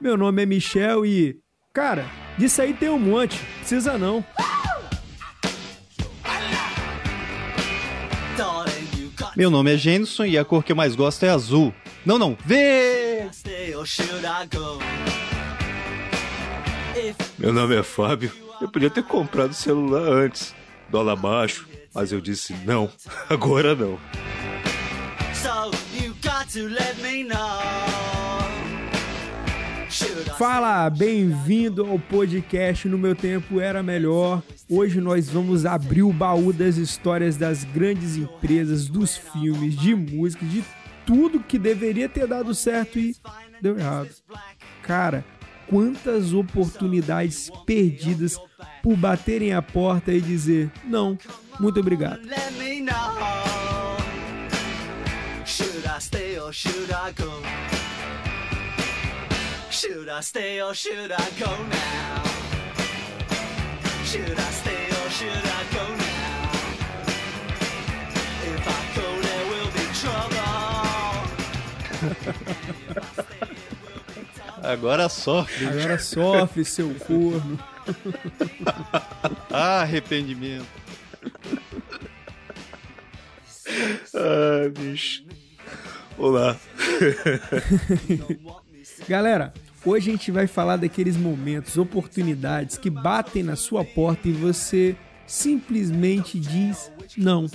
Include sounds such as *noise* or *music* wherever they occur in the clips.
Meu nome é Michel e, cara, disso aí tem um monte. Precisa não. Meu nome é Jenson e a cor que eu mais gosto é azul. Não, não, verde! Meu nome é Fábio. Eu podia ter comprado o celular antes, dólar baixo, mas eu disse não, *laughs* agora não. Fala, bem-vindo ao podcast No Meu Tempo Era Melhor. Hoje nós vamos abrir o baú das histórias das grandes empresas, dos filmes, de música, de tudo que deveria ter dado certo e deu errado. Cara, quantas oportunidades perdidas por baterem a porta e dizer não, muito obrigado. Should I stay or should I go now? Should I stay or should I go now? If I go, there will be trouble. Agora sofre. Agora sofre, seu corno. ah, *laughs* arrependimento. ah, bicho. Olá. *laughs* Galera, Hoje a gente vai falar daqueles momentos, oportunidades que batem na sua porta e você simplesmente diz não.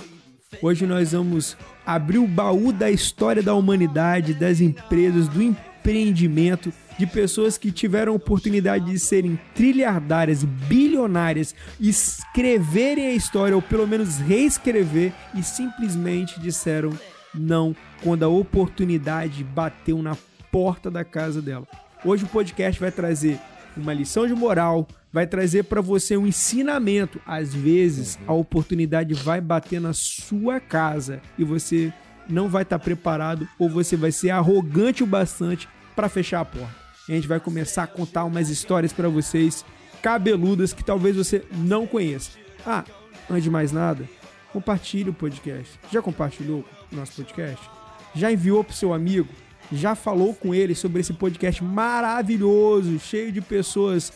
Hoje nós vamos abrir o baú da história da humanidade, das empresas, do empreendimento, de pessoas que tiveram a oportunidade de serem trilhardárias, bilionárias, escreverem a história ou pelo menos reescrever e simplesmente disseram não quando a oportunidade bateu na porta da casa dela. Hoje o podcast vai trazer uma lição de moral, vai trazer para você um ensinamento. Às vezes a oportunidade vai bater na sua casa e você não vai estar tá preparado ou você vai ser arrogante o bastante para fechar a porta. a gente vai começar a contar umas histórias para vocês cabeludas que talvez você não conheça. Ah, antes de mais nada, compartilhe o podcast. Já compartilhou o nosso podcast? Já enviou para seu amigo? Já falou com ele sobre esse podcast maravilhoso, cheio de pessoas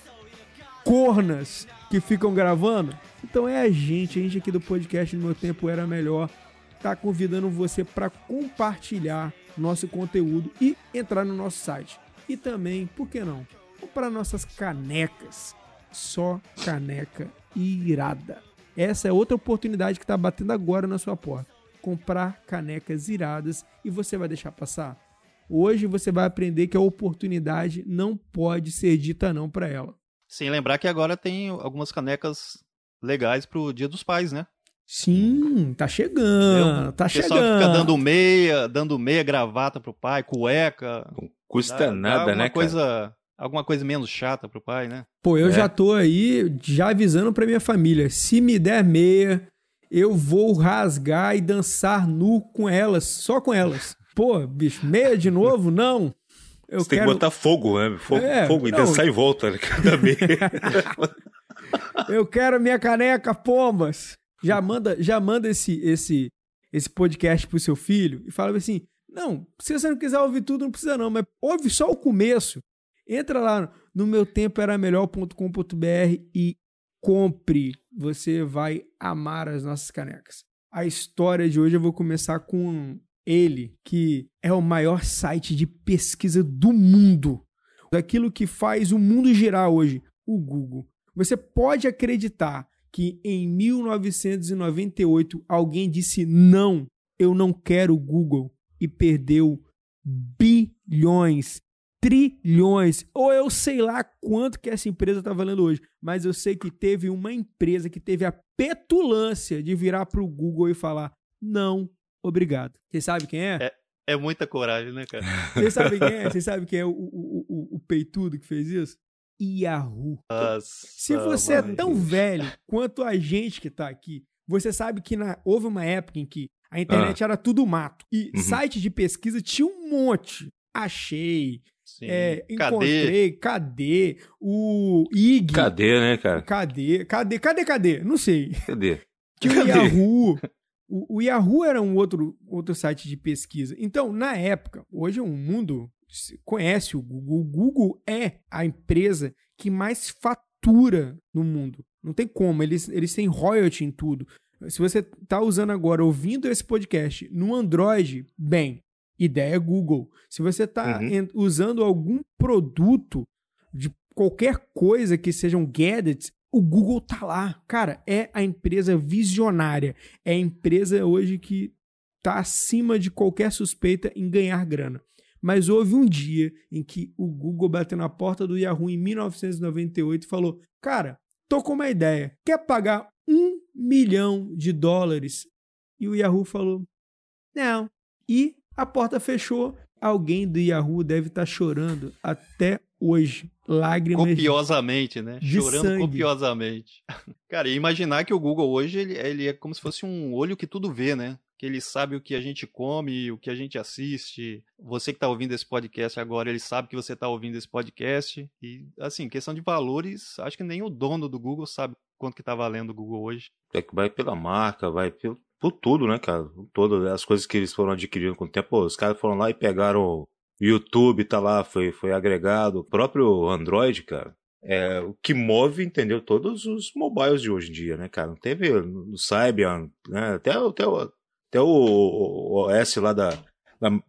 cornas que ficam gravando? Então é a gente, a gente aqui do podcast No Meu Tempo Era Melhor, tá convidando você para compartilhar nosso conteúdo e entrar no nosso site. E também, por que não, comprar nossas canecas. Só caneca irada. Essa é outra oportunidade que está batendo agora na sua porta. Comprar canecas iradas e você vai deixar passar? Hoje você vai aprender que a oportunidade não pode ser dita não para ela. Sem lembrar que agora tem algumas canecas legais pro Dia dos Pais, né? Sim, tá chegando, tá chegando. O pessoal fica dando meia, dando meia gravata pro pai, cueca. Não custa dá, nada, dá né, coisa, cara? Alguma coisa menos chata pro pai, né? Pô, eu é. já tô aí já avisando pra minha família, se me der meia, eu vou rasgar e dançar nu com elas, só com elas. Pô, bicho, meia de novo? Não. Eu Você quero... tem que botar fogo, né? Fogo, é, fogo e dançar e volta né? cada meia. *laughs* eu quero minha caneca, pombas. Já manda, já manda esse, esse, esse podcast pro seu filho e fala assim: não, se você não quiser ouvir tudo, não precisa não, mas ouve só o começo. Entra lá no meu tempo era melhor.com.br e compre. Você vai amar as nossas canecas. A história de hoje eu vou começar com ele, que é o maior site de pesquisa do mundo, daquilo que faz o mundo girar hoje, o Google. Você pode acreditar que em 1998 alguém disse não, eu não quero o Google e perdeu bilhões, trilhões, ou eu sei lá quanto que essa empresa está valendo hoje, mas eu sei que teve uma empresa que teve a petulância de virar para o Google e falar: não obrigado. Você sabe quem é? é? É muita coragem, né, cara? *laughs* Você sabe quem é? *laughs* Você sabe quem é o, o, o, o peitudo que fez isso? Yahoo. Nossa, Se você é tão velho quanto a gente que tá aqui, você sabe que na, houve uma época em que a internet ah. era tudo mato. E uhum. site de pesquisa tinha um monte. Achei, é, encontrei, cadê? O IG. Cadê, né, cara? Cadê? Cadê? Cadê? Cadê? Não sei. Cadê? Tinha o Yahoo. *laughs* O, o, Yahoo era um outro, outro site de pesquisa. Então, na época, hoje um mundo conhece o Google. O Google é a empresa que mais fatura no mundo. Não tem como, eles, eles têm royalty em tudo. Se você está usando agora, ouvindo esse podcast no Android, bem, ideia é Google. Se você está uhum. usando algum produto de qualquer coisa que sejam gadgets, o Google tá lá. Cara, é a empresa visionária. É a empresa hoje que está acima de qualquer suspeita em ganhar grana. Mas houve um dia em que o Google bateu na porta do Yahoo em 1998 e falou: Cara, tô com uma ideia. Quer pagar um milhão de dólares? E o Yahoo falou: Não. E a porta fechou. Alguém do Yahoo deve estar tá chorando até hoje. Lágrimas. Copiosamente, né? De Chorando sangue. copiosamente. *laughs* Cara, e imaginar que o Google hoje ele, ele é como se fosse um olho que tudo vê, né? que ele sabe o que a gente come, o que a gente assiste. Você que está ouvindo esse podcast agora, ele sabe que você está ouvindo esse podcast. E, assim, questão de valores, acho que nem o dono do Google sabe quanto que está valendo o Google hoje. É que vai pela marca, vai pelo, por tudo, né, cara? Todas as coisas que eles foram adquirindo com o tempo. Pô, os caras foram lá e pegaram YouTube, tá lá, foi, foi agregado. O próprio Android, cara, é o que move, entendeu? Todos os mobiles de hoje em dia, né, cara? Não teve no Symbian, né? Até, até, até o, o OS lá da,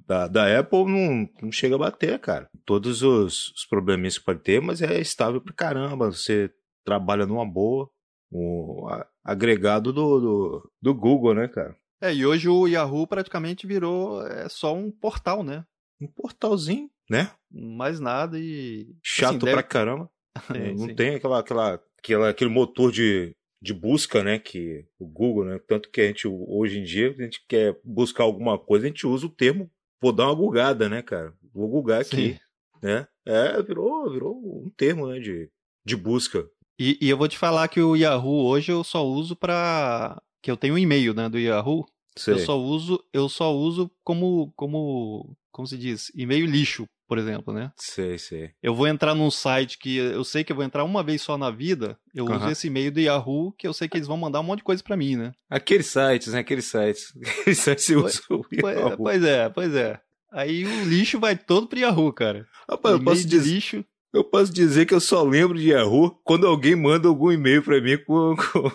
da, da, Apple não, não chega a bater, cara. Todos os, os probleminhas que pode ter, mas é estável pra caramba. Você trabalha numa boa. O agregado do, do, do Google, né, cara? É, e hoje o Yahoo praticamente virou é, só um portal, né? Um portalzinho, né? Mais nada e. Chato assim, deve... pra caramba. *laughs* É, não sim. tem aquela, aquela, aquela, aquele motor de, de busca, né, que o Google, né, tanto que a gente hoje em dia a gente quer buscar alguma coisa, a gente usa o termo vou dar uma gugada, né, cara? Vou gugar aqui, Sim. né? É, virou, virou um termo, né, de, de busca. E, e eu vou te falar que o Yahoo hoje eu só uso para que eu tenho um e-mail, né, do Yahoo. Sei. Eu só uso, eu só uso como como como se diz, e-mail lixo, por exemplo, né? Sei, sei. Eu vou entrar num site que eu sei que eu vou entrar uma vez só na vida, eu uhum. uso esse e-mail do Yahoo, que eu sei que eles vão mandar um monte de coisa para mim, né? Aqueles sites, né? Aqueles sites. *laughs* Aqueles sites você usa o Yahoo. Pois é, pois é. Aí o lixo vai todo pro Yahoo, cara. Rapaz, eu posso dizer... lixo. Eu posso dizer que eu só lembro de Yahoo quando alguém manda algum e-mail para mim com, *laughs* com...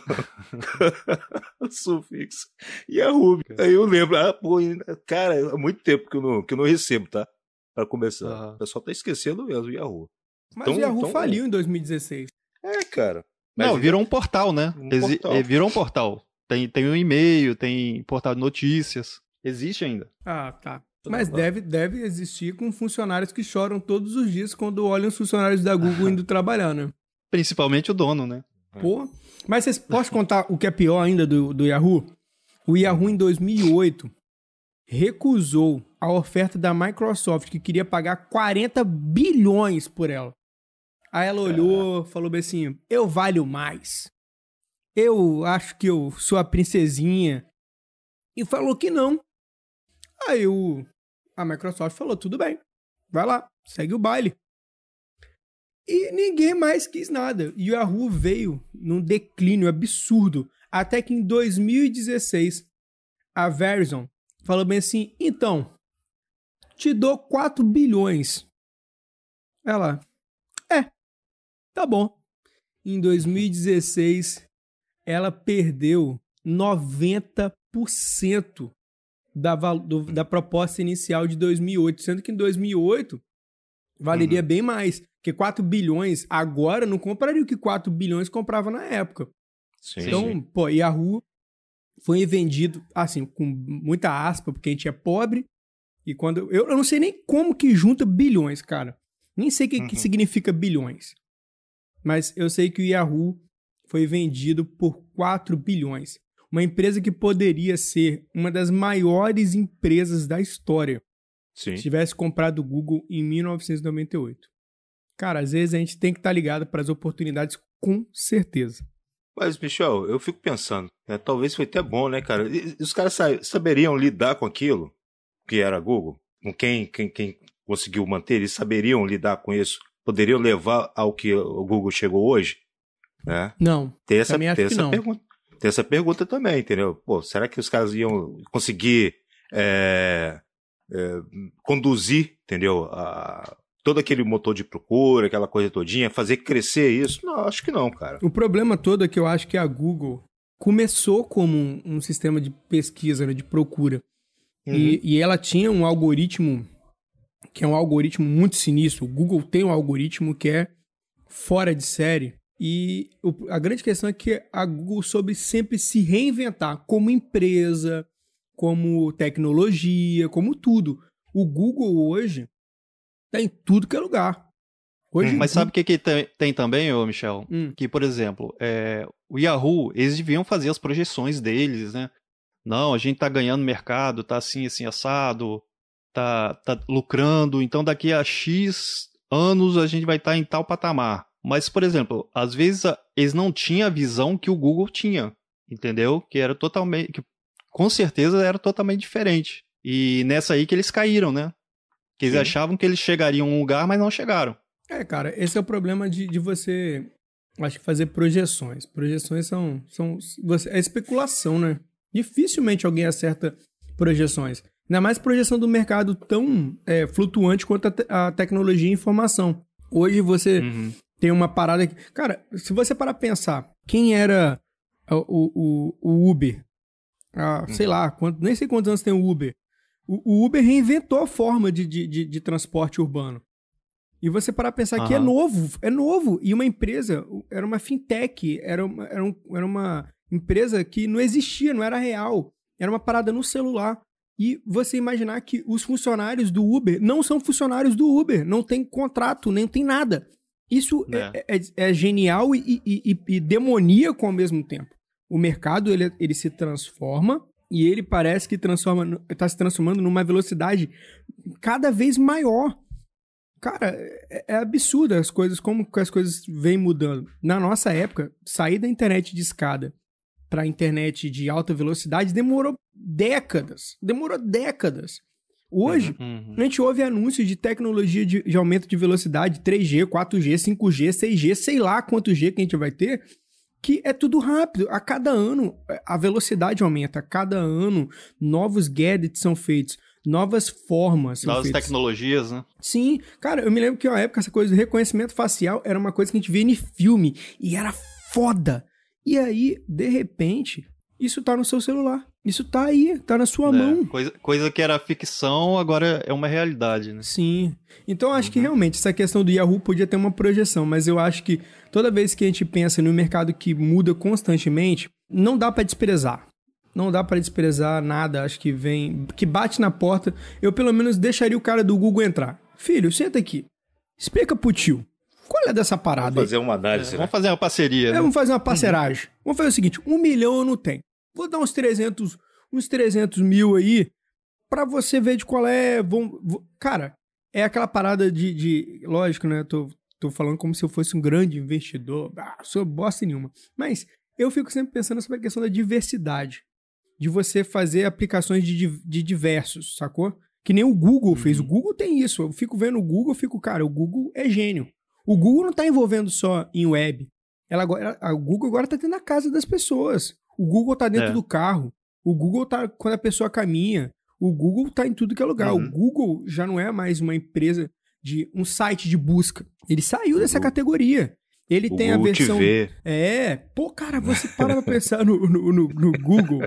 o *laughs* sufixo Yahoo. Aí eu lembro, ah, pô, cara, há muito tempo que eu não, que eu não recebo, tá? para começar. Uhum. O pessoal tá esquecendo mesmo o Yahoo. Mas então, o Yahoo então... faliu em 2016. É, cara. Mas Não, virou um portal, né? Um portal. É, virou um portal. Tem, tem um e-mail, tem portal de notícias. Existe ainda. Ah, tá. Mas deve, deve existir com funcionários que choram todos os dias quando olham os funcionários da Google *laughs* indo trabalhar, né? Principalmente o dono, né? Pô. Mas vocês podem contar o que é pior ainda do, do Yahoo? O Yahoo em 2008 recusou a oferta da Microsoft, que queria pagar 40 bilhões por ela. Aí ela olhou, é. falou bem assim: eu valho mais. Eu acho que eu sou a princesinha. E falou que não. Aí o, a Microsoft falou: tudo bem, vai lá, segue o baile. E ninguém mais quis nada. E o Yahoo veio num declínio absurdo. Até que em 2016, a Verizon falou bem assim: então, te dou 4 bilhões. Ela, é, tá bom. Em 2016, ela perdeu 90% da, do, da proposta inicial de 2008, sendo que em 2008 valeria uhum. bem mais, porque 4 bilhões agora não compraria o que 4 bilhões comprava na época. Sim, então, sim. pô, Yahoo foi vendido, assim, com muita aspa, porque a gente é pobre. E quando. Eu, eu não sei nem como que junta bilhões, cara. Nem sei o que, uhum. que significa bilhões. Mas eu sei que o Yahoo foi vendido por 4 bilhões. Uma empresa que poderia ser uma das maiores empresas da história. Sim. Se tivesse comprado o Google em 1998. Cara, às vezes a gente tem que estar tá ligado para as oportunidades com certeza. Mas, Michel, eu fico pensando, né, talvez foi até bom, né, cara? E, os caras saberiam lidar com aquilo que era Google? Com quem, quem, quem conseguiu manter? Eles saberiam lidar com isso? Poderiam levar ao que o Google chegou hoje? Né? Não. Tem essa, tem essa pergunta. Tem essa pergunta também, entendeu? Pô, será que os caras iam conseguir é, é, conduzir, entendeu? A, todo aquele motor de procura, aquela coisa todinha, fazer crescer isso? Não, acho que não, cara. O problema todo é que eu acho que a Google começou como um, um sistema de pesquisa, né, de procura. Uhum. E, e ela tinha um algoritmo que é um algoritmo muito sinistro. O Google tem um algoritmo que é fora de série. E a grande questão é que a Google soube sempre se reinventar como empresa, como tecnologia, como tudo. O Google hoje tá em tudo que é lugar. Hoje, hum, mas sabe o que, que tem, tem, também, ô Michel? Hum. Que, por exemplo, é, o Yahoo, eles deviam fazer as projeções deles, né? Não, a gente tá ganhando mercado, tá assim, assim, assado, tá, tá lucrando, então daqui a X anos a gente vai estar tá em tal patamar. Mas, por exemplo, às vezes eles não tinham a visão que o Google tinha, entendeu? Que era totalmente. Que, com certeza era totalmente diferente. E nessa aí que eles caíram, né? Que eles Sim. achavam que eles chegariam a um lugar, mas não chegaram. É, cara, esse é o problema de, de você, acho que fazer projeções. Projeções são, são você, é especulação, né? Dificilmente alguém acerta projeções. Ainda mais projeção do mercado tão é, flutuante quanto a, a, tecnologia e informação. Hoje você uhum tem uma parada que. Cara, se você parar pra pensar, quem era o, o, o Uber? Ah, sei lá, quanto, nem sei quantos anos tem o Uber. O, o Uber reinventou a forma de, de, de, de, transporte urbano. E você parar pra pensar uhum. que é novo, é novo. E uma empresa, era uma fintech, era uma, era, um, era uma empresa que não existia, não era real. Era uma parada no celular. E você imaginar que os funcionários do Uber não são funcionários do Uber, não tem contrato, nem tem nada. Isso é, é, é, é genial e, e, e, e, demoníaco ao mesmo tempo. O mercado ele, ele se transforma e ele parece que transforma está se transformando numa velocidade cada vez maior. Cara, é, é, absurdo as coisas, como as coisas vêm mudando. Na nossa época, sair da internet de escada para a internet de alta velocidade demorou décadas. Demorou décadas. Hoje, uhum. a gente ouve anúncios de tecnologia de, de, aumento de velocidade, 3G, 4G, 5G, 6G, sei lá quanto G que a gente vai ter, que é tudo rápido. A cada ano, a velocidade aumenta. A cada ano, novos gadgets são feitos. Novas formas. Novas feitas. tecnologias, né? Sim. Cara, eu me lembro que na época essa coisa de reconhecimento facial era uma coisa que a gente via em filme. E era foda. E aí, de repente, isso tá no seu celular. Isso tá aí, tá na sua é, mão. Coisa, coisa que era ficção, agora é uma realidade, né? Sim. Então acho uhum. que realmente essa questão do Yahoo podia ter uma projeção, mas eu acho que toda vez que a gente pensa no mercado que muda constantemente, não dá para desprezar. Não dá para desprezar nada, acho que vem, que bate na porta. Eu pelo menos deixaria o cara do Google entrar. Filho, senta aqui. Explica pro tio. Qual é dessa parada? Vamos fazer uma análise. É, né? Vamos fazer uma parceria. É, né? vamos fazer uma parceragem. Uhum. Vamos fazer o seguinte: um milhão eu não tenho. Vou dar uns 300, uns 300 mil aí para você ver de qual é. Vou, vou, cara, é aquela parada de, de. Lógico, né? Tô, tô falando como se eu fosse um grande investidor. Ah, sou bosta nenhuma. Mas eu fico sempre pensando sobre a questão da diversidade. De você fazer aplicações de, de diversos, sacou? Que nem o Google uhum. fez. O Google tem isso. Eu fico vendo o Google, eu fico, cara, o Google é gênio. O Google não está envolvendo só em web. Ela agora, a Google agora está dentro da casa das pessoas. O Google está dentro é. do carro. O Google está quando a pessoa caminha. O Google está em tudo que é lugar. Uhum. O Google já não é mais uma empresa de um site de busca. Ele saiu dessa categoria. Ele o tem Google a versão. TV. É, pô, cara, você para pra *laughs* pensar no, no, no, no Google.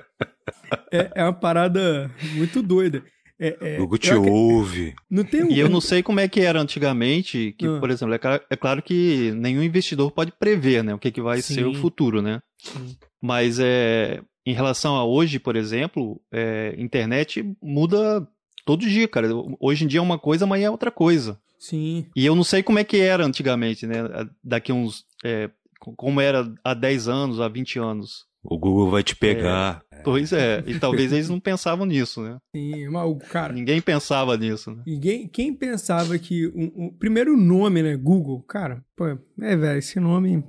É, é uma parada muito doida. É, é, Google te ouve. Não tem um... E eu não sei como é que era antigamente, que, ah. por exemplo, é, é, claro que nenhum investidor pode prever, né, o que, que vai Sim. ser o futuro, né? Sim. Mas é, em relação a hoje, por exemplo, é, internet muda todo dia, cara. Hoje em dia é uma coisa, amanhã é outra coisa. Sim. E eu não sei como é que era antigamente, né? Daqui uns. É, como era há 10 anos, há 20 anos. O Google vai te pegar. É, pois é, e talvez eles não pensavam nisso, né? Sim, mas, cara. Ninguém pensava nisso, né? Ninguém, quem pensava que. O um, um, primeiro nome, né? Google, cara, pô, é, velho, esse nome.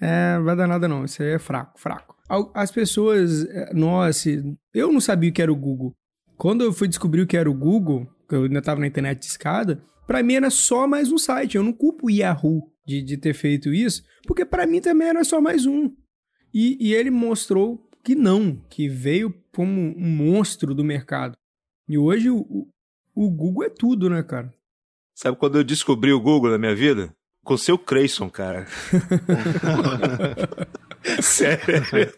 É, vai dar nada não, isso aí é fraco, fraco. As pessoas, é, nossa, eu não sabia o que era o Google. Quando eu fui descobrir o que era o Google, que eu ainda tava na internet de escada, pra mim era só mais um site. Eu não culpo o Yahoo de, de ter feito isso, porque para mim também era só mais um. E, e ele mostrou que não, que veio como um monstro do mercado. E hoje o, o Google é tudo, né, cara? Sabe quando eu descobri o Google na minha vida? Com o seu Creyson, cara. *laughs* Sério.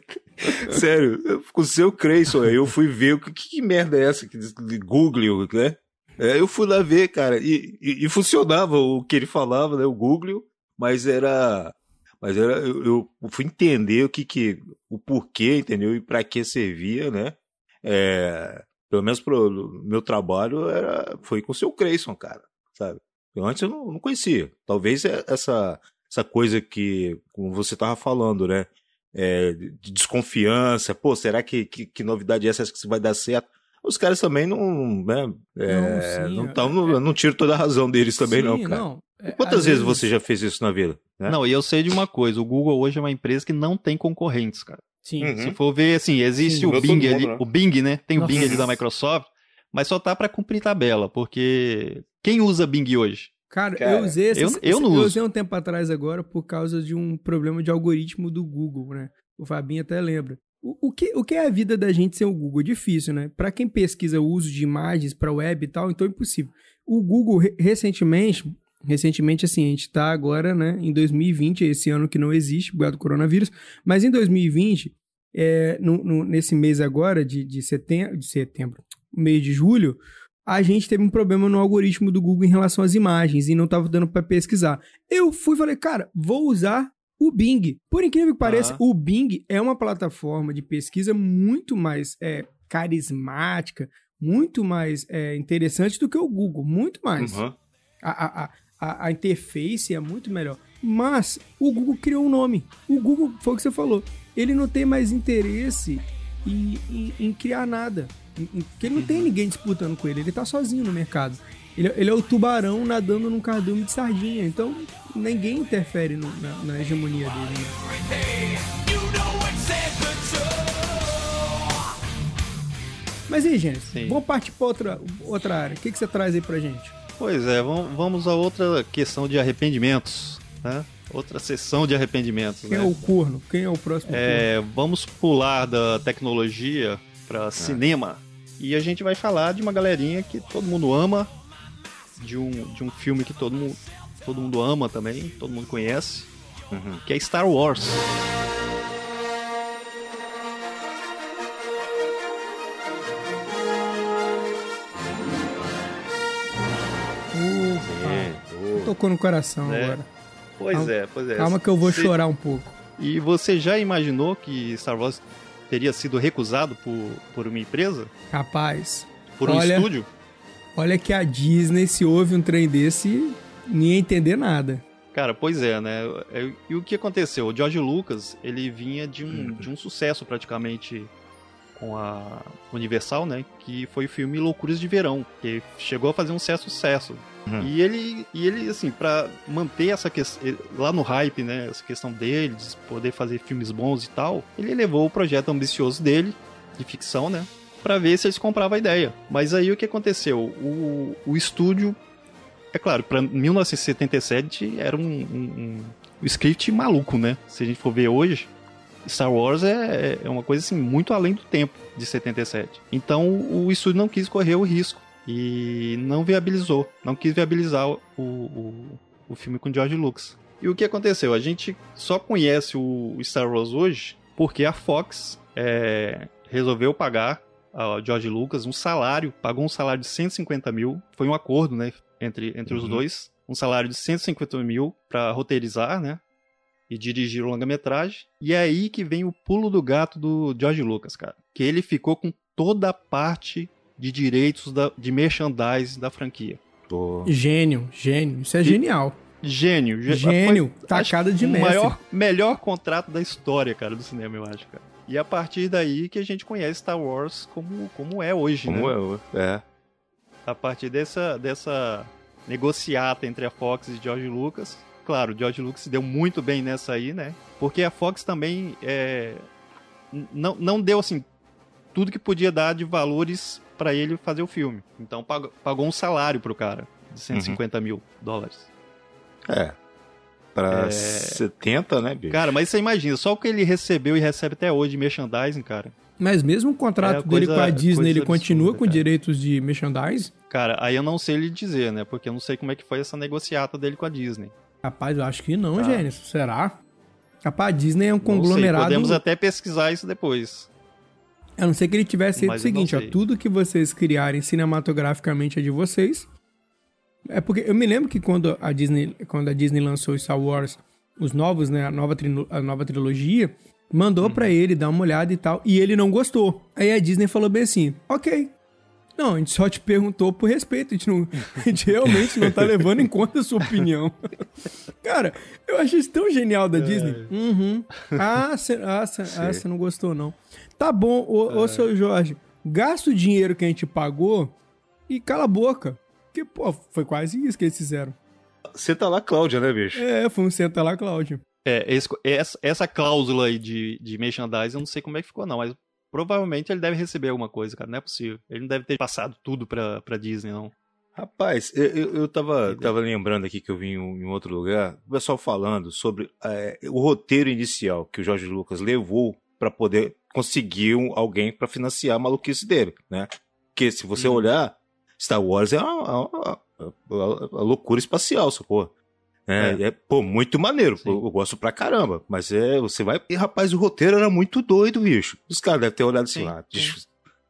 Sério, com o seu Creyson, aí eu fui ver o que, que merda é essa de Google, né? É, eu fui lá ver, cara, e, e, e, funcionava o que ele falava, né? O Google, mas era. Mas era. Eu, eu fui entender o que que. o porquê, entendeu? E para que servia, né? É, pelo menos pro meu trabalho era, foi com o seu Creyson, cara, sabe? Eu antes eu não, não conhecia. Talvez é essa, essa coisa que, como você tava falando, né? É, de desconfiança, pô, será que, que, que novidade é essa que vai dar certo? Os caras também não, né, é, não, sim, não, tão, é, não, não tiro toda a razão deles também sim, não, cara. Não. É, Quantas vezes, vezes você já fez isso na vida? Né? Não, e eu sei de uma coisa, o Google hoje é uma empresa que não tem concorrentes, cara. Sim. Uhum. Se for ver, assim, existe Sim, o Bing ali, né? o Bing, né? Tem Nossa. o Bing ali da Microsoft, mas só tá para cumprir tabela, porque quem usa Bing hoje? Cara, Cara eu usei esse, eu, eu, não eu usei um tempo atrás agora por causa de um problema de algoritmo do Google, né? O Fabinho até lembra. O, que, o que é a vida da gente sem o Google? Difícil, né? Para quem pesquisa o uso de imagens para web e tal, então é impossível. O Google, recentemente, recentemente, assim, a gente está agora, né, em 2020, esse ano que não existe, por causa do coronavírus, mas em 2020, é, no, no, nesse mês agora, de, de, setembro, de setembro, mês de julho, a gente teve um problema no algoritmo do Google em relação às imagens e não estava dando para pesquisar. Eu fui e falei, cara, vou usar o Bing. Por incrível que pareça, uhum. o Bing é uma plataforma de pesquisa muito mais é, carismática, muito mais é, interessante do que o Google, muito mais. Uhum. A, a, a, a interface é muito melhor. Mas o Google criou um nome. O Google, foi o que você falou, ele não tem mais interesse em, em, em criar nada. Porque ele não tem uhum. ninguém disputando com ele, ele tá sozinho no mercado. Ele, ele é o tubarão nadando num cardume de sardinha, então ninguém interfere no, na, na, hegemonia dele. Né? Mas aí, gente, vamos partir para outra, outra área. O que, que você traz aí pra gente? Pois é, vamos a outra questão de arrependimentos, né? Outra sessão de arrependimentos. Quem né? é o corno? Quem é o próximo é, corno? Vamos pular da tecnologia para ah. cinema e a gente vai falar de uma galerinha que todo mundo ama, de um, de um filme que todo mundo, todo mundo ama também, todo mundo conhece, uhum. que é Star Wars. tocou no coração é. agora. Pois calma, é, pois é. Calma que eu vou Você... chorar um pouco. E você já imaginou que Star Wars teria sido recusado por, por uma empresa? Capaz. Por um olha, estúdio? Olha que a Disney, se houve um trem desse, nem ia entender nada. Cara, pois é, né? É, e o que aconteceu? O George Lucas, ele vinha de um, de um sucesso praticamente com a Universal, né? Que foi o filme Loucuras de Verão, que chegou a fazer um certo sucesso. Uhum. E ele, e ele assim, para manter essa questão lá no hype, né? Essa questão dele, de poder fazer filmes bons e tal, ele levou o projeto ambicioso dele, de ficção, né? Pra ver se eles compravam a ideia. Mas aí o que aconteceu? O, o estúdio, é claro, pra 1977 era um, um, um script maluco, né? Se a gente for ver hoje, Star Wars é, é uma coisa assim muito além do tempo de 77. Então o estúdio não quis correr o risco e não viabilizou, não quis viabilizar o, o, o filme com George Lucas. E o que aconteceu? A gente só conhece o Star Wars hoje porque a Fox é, resolveu pagar ao George Lucas um salário, pagou um salário de 150 mil, foi um acordo né, entre, entre uhum. os dois, um salário de 150 mil para roteirizar, né? e dirigir o longa-metragem. E é aí que vem o pulo do gato do George Lucas, cara. Que ele ficou com toda a parte de direitos da, de merchandising da franquia. Gênio, gênio. Isso é e, genial. Gênio. Gênio. Foi, tacada de mestre. O maior, melhor contrato da história, cara, do cinema, eu acho, cara. E a partir daí que a gente conhece Star Wars como, como é hoje, como né? Como é, é. A partir dessa, dessa negociata entre a Fox e George Lucas, claro, o George Lucas se deu muito bem nessa aí, né? Porque a Fox também é, não, não deu assim tudo que podia dar de valores para ele fazer o filme. Então pagou, pagou um salário pro cara de 150 uhum. mil dólares. É. Pra é... 70, né, bicho? Cara, mas você imagina, só o que ele recebeu e recebe até hoje de merchandising, cara. Mas mesmo o contrato É, dele coisa- com a Disney, ele coisa continua absurda, com cara. direitos de merchandise? Cara, aí eu não sei lhe dizer, né? Porque eu não sei como é que foi essa negociata dele com a Disney. Rapaz, eu acho que não, Tá. Gênesis. Será? Rapaz, a Disney é um Não sei, conglomerado. podemos até pesquisar isso depois. A não ser que ele tivesse feito o seguinte, ó, tudo que vocês criarem cinematograficamente é de vocês. É porque eu me lembro que quando a Disney, quando a Disney lançou o Star Wars, os novos, né, a nova, a nova trilogia, mandou Uhum. pra ele dar uma olhada e tal, e ele não gostou. Aí a Disney falou bem assim: "OK. Não, a gente só te perguntou por respeito, a gente, não, a gente realmente não tá levando em conta a sua opinião. *laughs* Cara, eu achei isso tão genial da Disney. Uhum. Ah, você ah, ah, não gostou, não. Tá bom, ô, ô seu Jorge, gasta o dinheiro que a gente pagou e cala a boca. Porque, pô, foi quase isso que eles fizeram. Você tá lá, Cláudia, né, bicho? É, foi um senta lá, Cláudio. É, esse- essa, essa cláusula aí de, de merchandise, eu não sei como é que ficou, não, mas provavelmente ele deve receber alguma coisa, cara. Não é possível. Ele não deve ter passado tudo pra, pra Disney, não. Rapaz, eu, eu, eu tava, tava lembrando aqui que eu vi em, outro lugar, o pessoal falando sobre é, o roteiro inicial que o Jorge Lucas levou pra poder conseguir um- alguém pra financiar a maluquice dele, né? Porque se você Uhum. olhar, Star Wars é uma, uma- uma- uma loucura espacial, sacou? É, é, pô, muito maneiro, Sim. eu, gosto pra caramba, mas é, você vai... E, rapaz, o roteiro era muito doido, bicho. Os caras devem ter olhado assim, Sim, ah,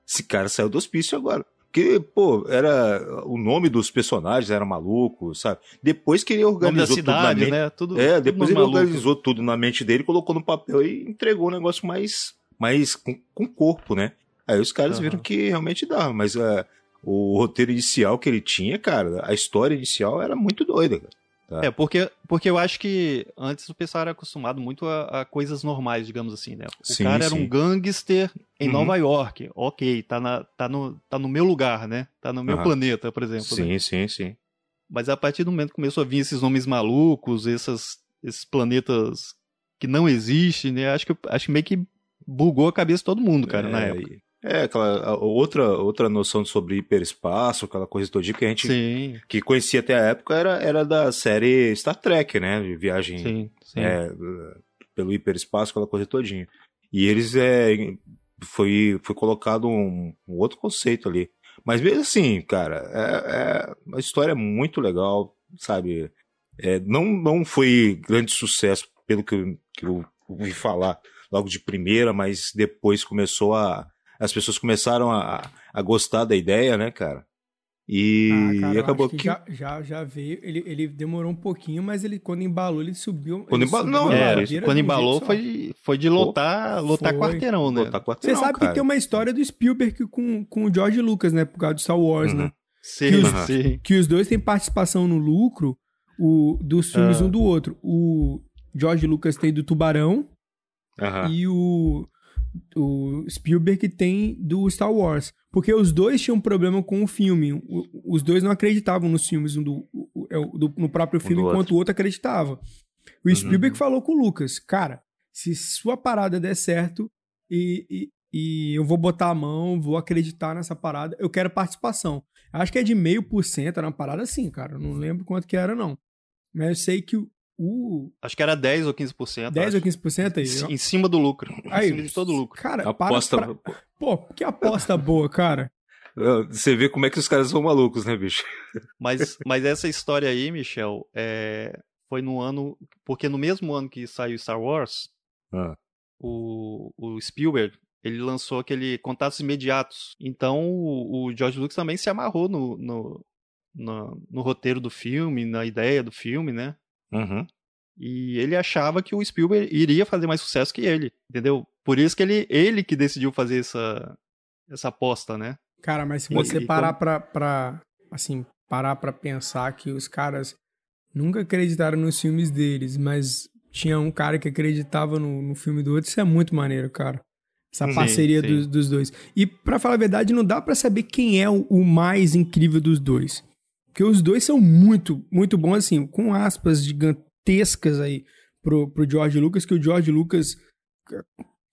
esse cara saiu do hospício agora. Porque, pô, era. O nome dos personagens era maluco, sabe? Depois que ele organizou tudo na cidade, mente. né? Tudo, É, depois ele maluco. organizou tudo na mente dele, colocou no papel e entregou um negócio mais. mais com, com corpo, né? Aí os caras Aham. viram que realmente dava, mas é, o roteiro inicial que ele tinha, cara, a história inicial era muito doida, cara. É, porque, porque eu acho que antes o pessoal era acostumado muito a, a coisas normais, digamos assim, né? O Sim, cara era sim. um gangster em Uhum. Nova York. Ok, tá, na, tá, no, tá no meu lugar, né? Tá no meu Aham. planeta, por exemplo. Sim, né? sim, sim. Mas a partir do momento que começou a vir esses nomes malucos, essas, esses planetas que não existem, né? Acho que, acho que meio que bugou a cabeça de todo mundo, cara, na é, época. É, aquela outra, outra noção sobre hiperespaço, aquela coisa todinha que a gente Sim, que conhecia até a época era, era da série Star Trek, né? De viagem sim, sim. é, pelo hiperespaço, aquela coisa todinha. E eles é, foi, foi colocado um, um outro conceito ali. Mas mesmo assim, cara, é, é uma história muito legal, sabe? É, não, não foi grande sucesso, pelo que eu, que eu ouvi falar logo de primeira, mas depois começou a. As pessoas começaram a, a gostar da ideia, né, cara? E, Ah, cara, eu acabou que, que. já, já, já veio. Ele, ele demorou um pouquinho, mas ele, quando embalou, ele subiu. Quando ele embalou- subiu não, É, quando embalou foi, foi de lotar, lotar Foi. quarteirão, né? Você quarteirão, sabe cara. que tem uma história do Spielberg com, com o George Lucas, né? Por causa do Star Wars, Uhum. né? Sim, Que os- sim. Que os dois têm participação no lucro o, dos filmes Ah. um do outro. O George Lucas tem do Tubarão Aham. e o, o Spielberg tem do Star Wars. Porque os dois tinham um problema com o filme. O- os dois não acreditavam nos filmes, um do, o- é do- no próprio filme, do enquanto o outro acreditava. O Spielberg falou com o Lucas, cara, se sua parada der certo e, e, e eu vou botar a mão, vou acreditar nessa parada, eu quero participação. Acho que é de meio por cento, era uma parada assim, cara. Eu não lembro quanto que era, não. Mas eu sei que o, o Acho que era 10 ou 15%. 10 acho. ou 15% aí. Em cima do lucro. Aí, em cima de todo o lucro. Cara, Aposta. para, pra- Pô, que aposta boa, cara. Você vê como é que os caras são malucos, né, bicho? Mas, *laughs* mas essa história aí, Michel, é, foi no ano. Porque no mesmo ano que saiu Star Wars, Ah. o, o Spielberg ele lançou aquele Contatos Imediatos. Então o, o George Lucas também se amarrou no, no, no, no roteiro do filme, na ideia do filme, né? Uhum. E ele achava que o Spielberg iria fazer mais sucesso que ele, entendeu? Por isso que ele, ele que decidiu fazer essa, essa aposta, né? Cara, mas se você e parar pra, pra. Assim, parar pra pensar que os caras nunca acreditaram nos filmes deles, mas tinha um cara que acreditava no, no filme do outro, isso é muito maneiro, cara. Essa Sim, parceria sim. Dos, dos dois. E, pra falar a verdade, não dá pra saber quem é o, o mais incrível dos dois. Porque os dois são muito, muito bons, assim, com aspas gigantescas aí pro, pro George Lucas, que o George Lucas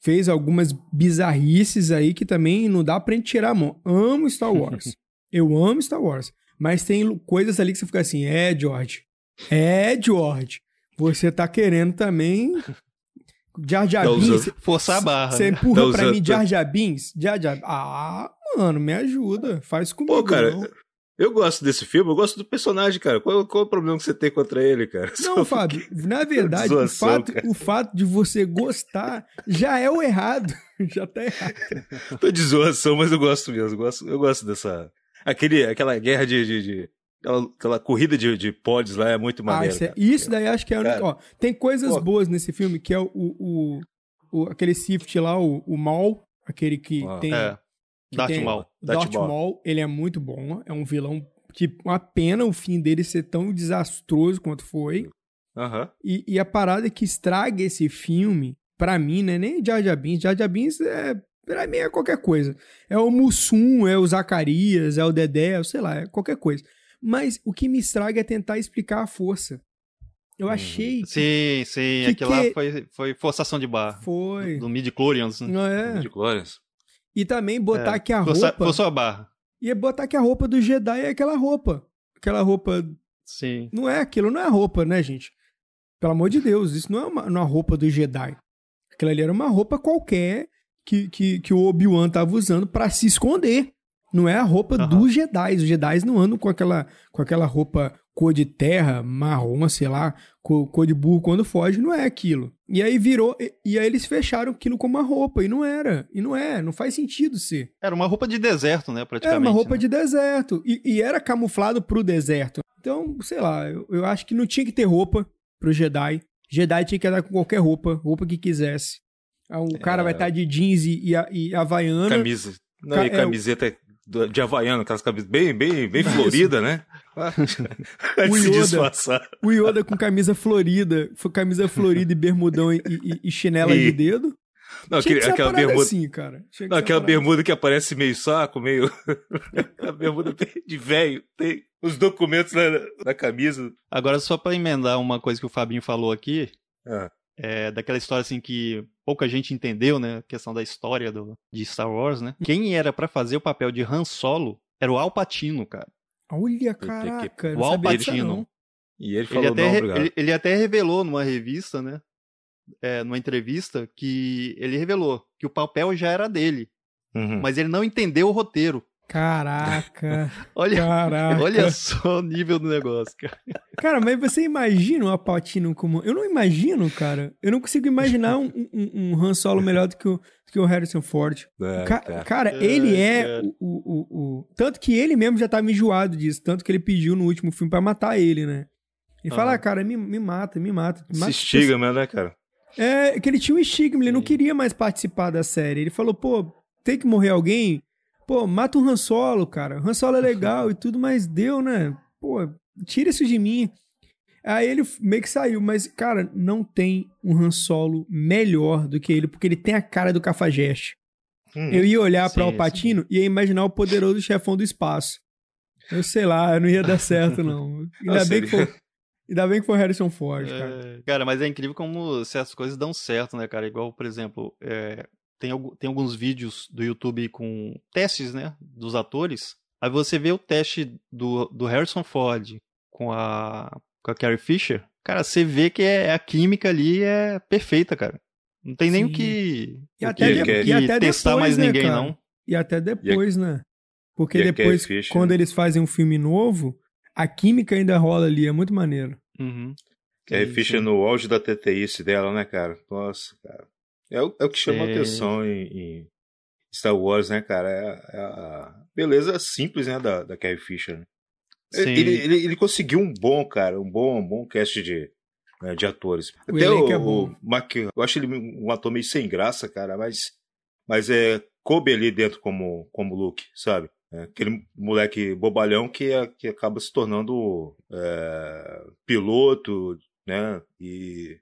fez algumas bizarrices aí que também não dá pra gente tirar a mão. Amo Star *laughs* Wars. Eu amo Star Wars. Mas tem coisas ali que você fica assim, é, George. É, George. Você tá querendo também *laughs* Jar Jar Binks, a barra. você né? empurra pra mim Jar Jar Binks? Jar Jar... Ah, mano, me ajuda. Faz comigo. Pô, cara, não. Eu gosto desse filme, eu gosto do personagem, cara. Qual, qual é o problema que você tem contra ele, cara? Não, Só Fábio, na verdade, o fato, cara. o fato de você gostar já é o errado. *laughs* Já tá errado. Tô de zoação, mas eu gosto mesmo. Eu gosto, eu gosto dessa. Aquele, aquela guerra de. de, de- aquela, aquela corrida de, de pods lá é muito Ah, maneiro. isso, é- isso daí acho que é. Cara, Ó, tem coisas pô. boas nesse filme, que é o, o, o- aquele Sith lá, o, o Maul, aquele que Ah. tem. É. Darth tem- Maul. Darth Darth Maul. Maul, ele é muito bom. É um vilão que uma pena o fim dele ser tão desastroso quanto foi. Aham. E, e a parada que estraga esse filme, pra mim, né? Nem Jar Jar Binks. Jar Jar Binks é, pra mim é qualquer coisa. É o Mussum, é o Zacarias, é o Dedé, sei lá, é qualquer coisa. Mas o que me estraga é tentar explicar a força. Eu Uhum. achei que Sim, sim. Que aquilo lá que- foi, foi forçação de barra. foi. Do midi-chlorians. né? Não é? De glórias. E também botar É, que a roupa. Forçou a barra. E botar que a roupa do Jedi é aquela roupa. Aquela roupa. Sim. Não é aquilo, não é roupa, né, gente? Pelo amor de Deus, isso não é uma, uma roupa do Jedi. Aquilo ali era uma roupa qualquer que, que, que o Obi-Wan tava usando pra se esconder. Não é a roupa Aham. dos Jedi. Os Jedi não andam com aquela, com aquela roupa cor de terra, marrom, sei lá, cor, cor de burro quando foge. Não é aquilo. E aí virou. E, e aí eles fecharam aquilo como uma roupa. E não era. E não é. Não faz sentido ser. Era uma roupa de deserto, né? É Praticamente. uma roupa né? de deserto. E, e era camuflado pro deserto. Então, sei lá, eu, eu acho que não tinha que ter roupa pro Jedi. Jedi tinha que andar com qualquer roupa, roupa que quisesse. Ah, O cara vai estar de jeans e, e, a- e havaiana. Camisa. Não, Ca- e é, camiseta do- de Havaiana, aquelas camisas bem, bem, bem florida, né? O se Yoda. disfarçar. O Yoda com camisa florida, foi camisa florida e bermudão e, e- e chinela E- de dedo. Não, que ser aquela bermuda. assim, cara. Não, aquela bermuda que aparece meio saco, meio. *laughs* a bermuda de velho. Tem os documentos na, na camisa. Agora, só pra emendar uma coisa que o Fabinho falou aqui, Ah, é, daquela história assim que pouca gente entendeu, né? A questão da história do, de Star Wars, né? Quem era pra fazer o papel de Han Solo era o Al Pacino, cara. Olha, caraca. O não Al sabia disso, Pacino. não. E ele Ele falou, até, não, ele, ele até revelou numa revista, né? É, numa entrevista, que ele revelou que o papel já era dele, Uhum. mas ele não entendeu o roteiro. Caraca, *laughs* Olha, caraca. olha só o nível do negócio, cara. Cara, mas você imagina o Apatino como. Eu não imagino, cara. Eu não consigo imaginar um, um, um Han Solo melhor do que o, do que o Harrison Ford. É, Ca- cara. cara, É, ele é cara. o, o, o, Tanto que ele mesmo já tá me enjoado disso. Tanto que ele pediu no último filme pra matar ele, né? Ele fala, Aham. ah, cara, me, me mata, me mata. Se mata estigma, né, cara? É, que ele tinha um estigma, ele não Sim. queria mais participar da série. Ele falou, pô, tem que morrer alguém? Pô, mata o Han Solo, cara. Han Solo é legal e tudo, mas deu, né? Pô, tira isso de mim. Aí ele meio que saiu, mas, cara, não tem um Han Solo melhor do que ele, porque ele tem a cara do Cafajeste. Hum. Eu ia olhar pra Sim, Alpatino e ia imaginar o poderoso chefão do espaço. Eu sei lá, não ia dar certo, não. *laughs* Ainda, bem, que foi, *laughs* ainda bem que foi o Harrison Ford, cara. É, cara, mas é incrível como certas coisas dão certo, né, cara? Igual, por exemplo, é, tem, tem alguns vídeos do YouTube com testes, né, dos atores. Aí você vê o teste do, do Harrison Ford com a, com a Carrie Fisher. Cara, você vê que é, a química ali é perfeita, cara. Não tem nem o que, E o até que- de- que e até testar depois, mais né, ninguém, cara? não. E até depois, né? Porque e a depois, Carrie Fisher, quando né? eles fazem um filme novo, a química ainda rola ali, é muito maneiro. Uhum. Carrie Fisher no auge da TTIce dela, né, cara? Nossa, cara. É o, é o que chama Sim. atenção em, em Star Wars, né, cara? É, a- é a beleza simples, né, da, da Carrie Fisher. né? Ele, ele, ele conseguiu um bom, cara, um bom, um bom cast de, né, de atores. O Até o, é o Mark, eu acho ele um ator meio sem graça, cara, mas, mas é, coube ali dentro como, como Luke, sabe? É, aquele moleque bobalhão que, é- que acaba se tornando é, piloto, né? E,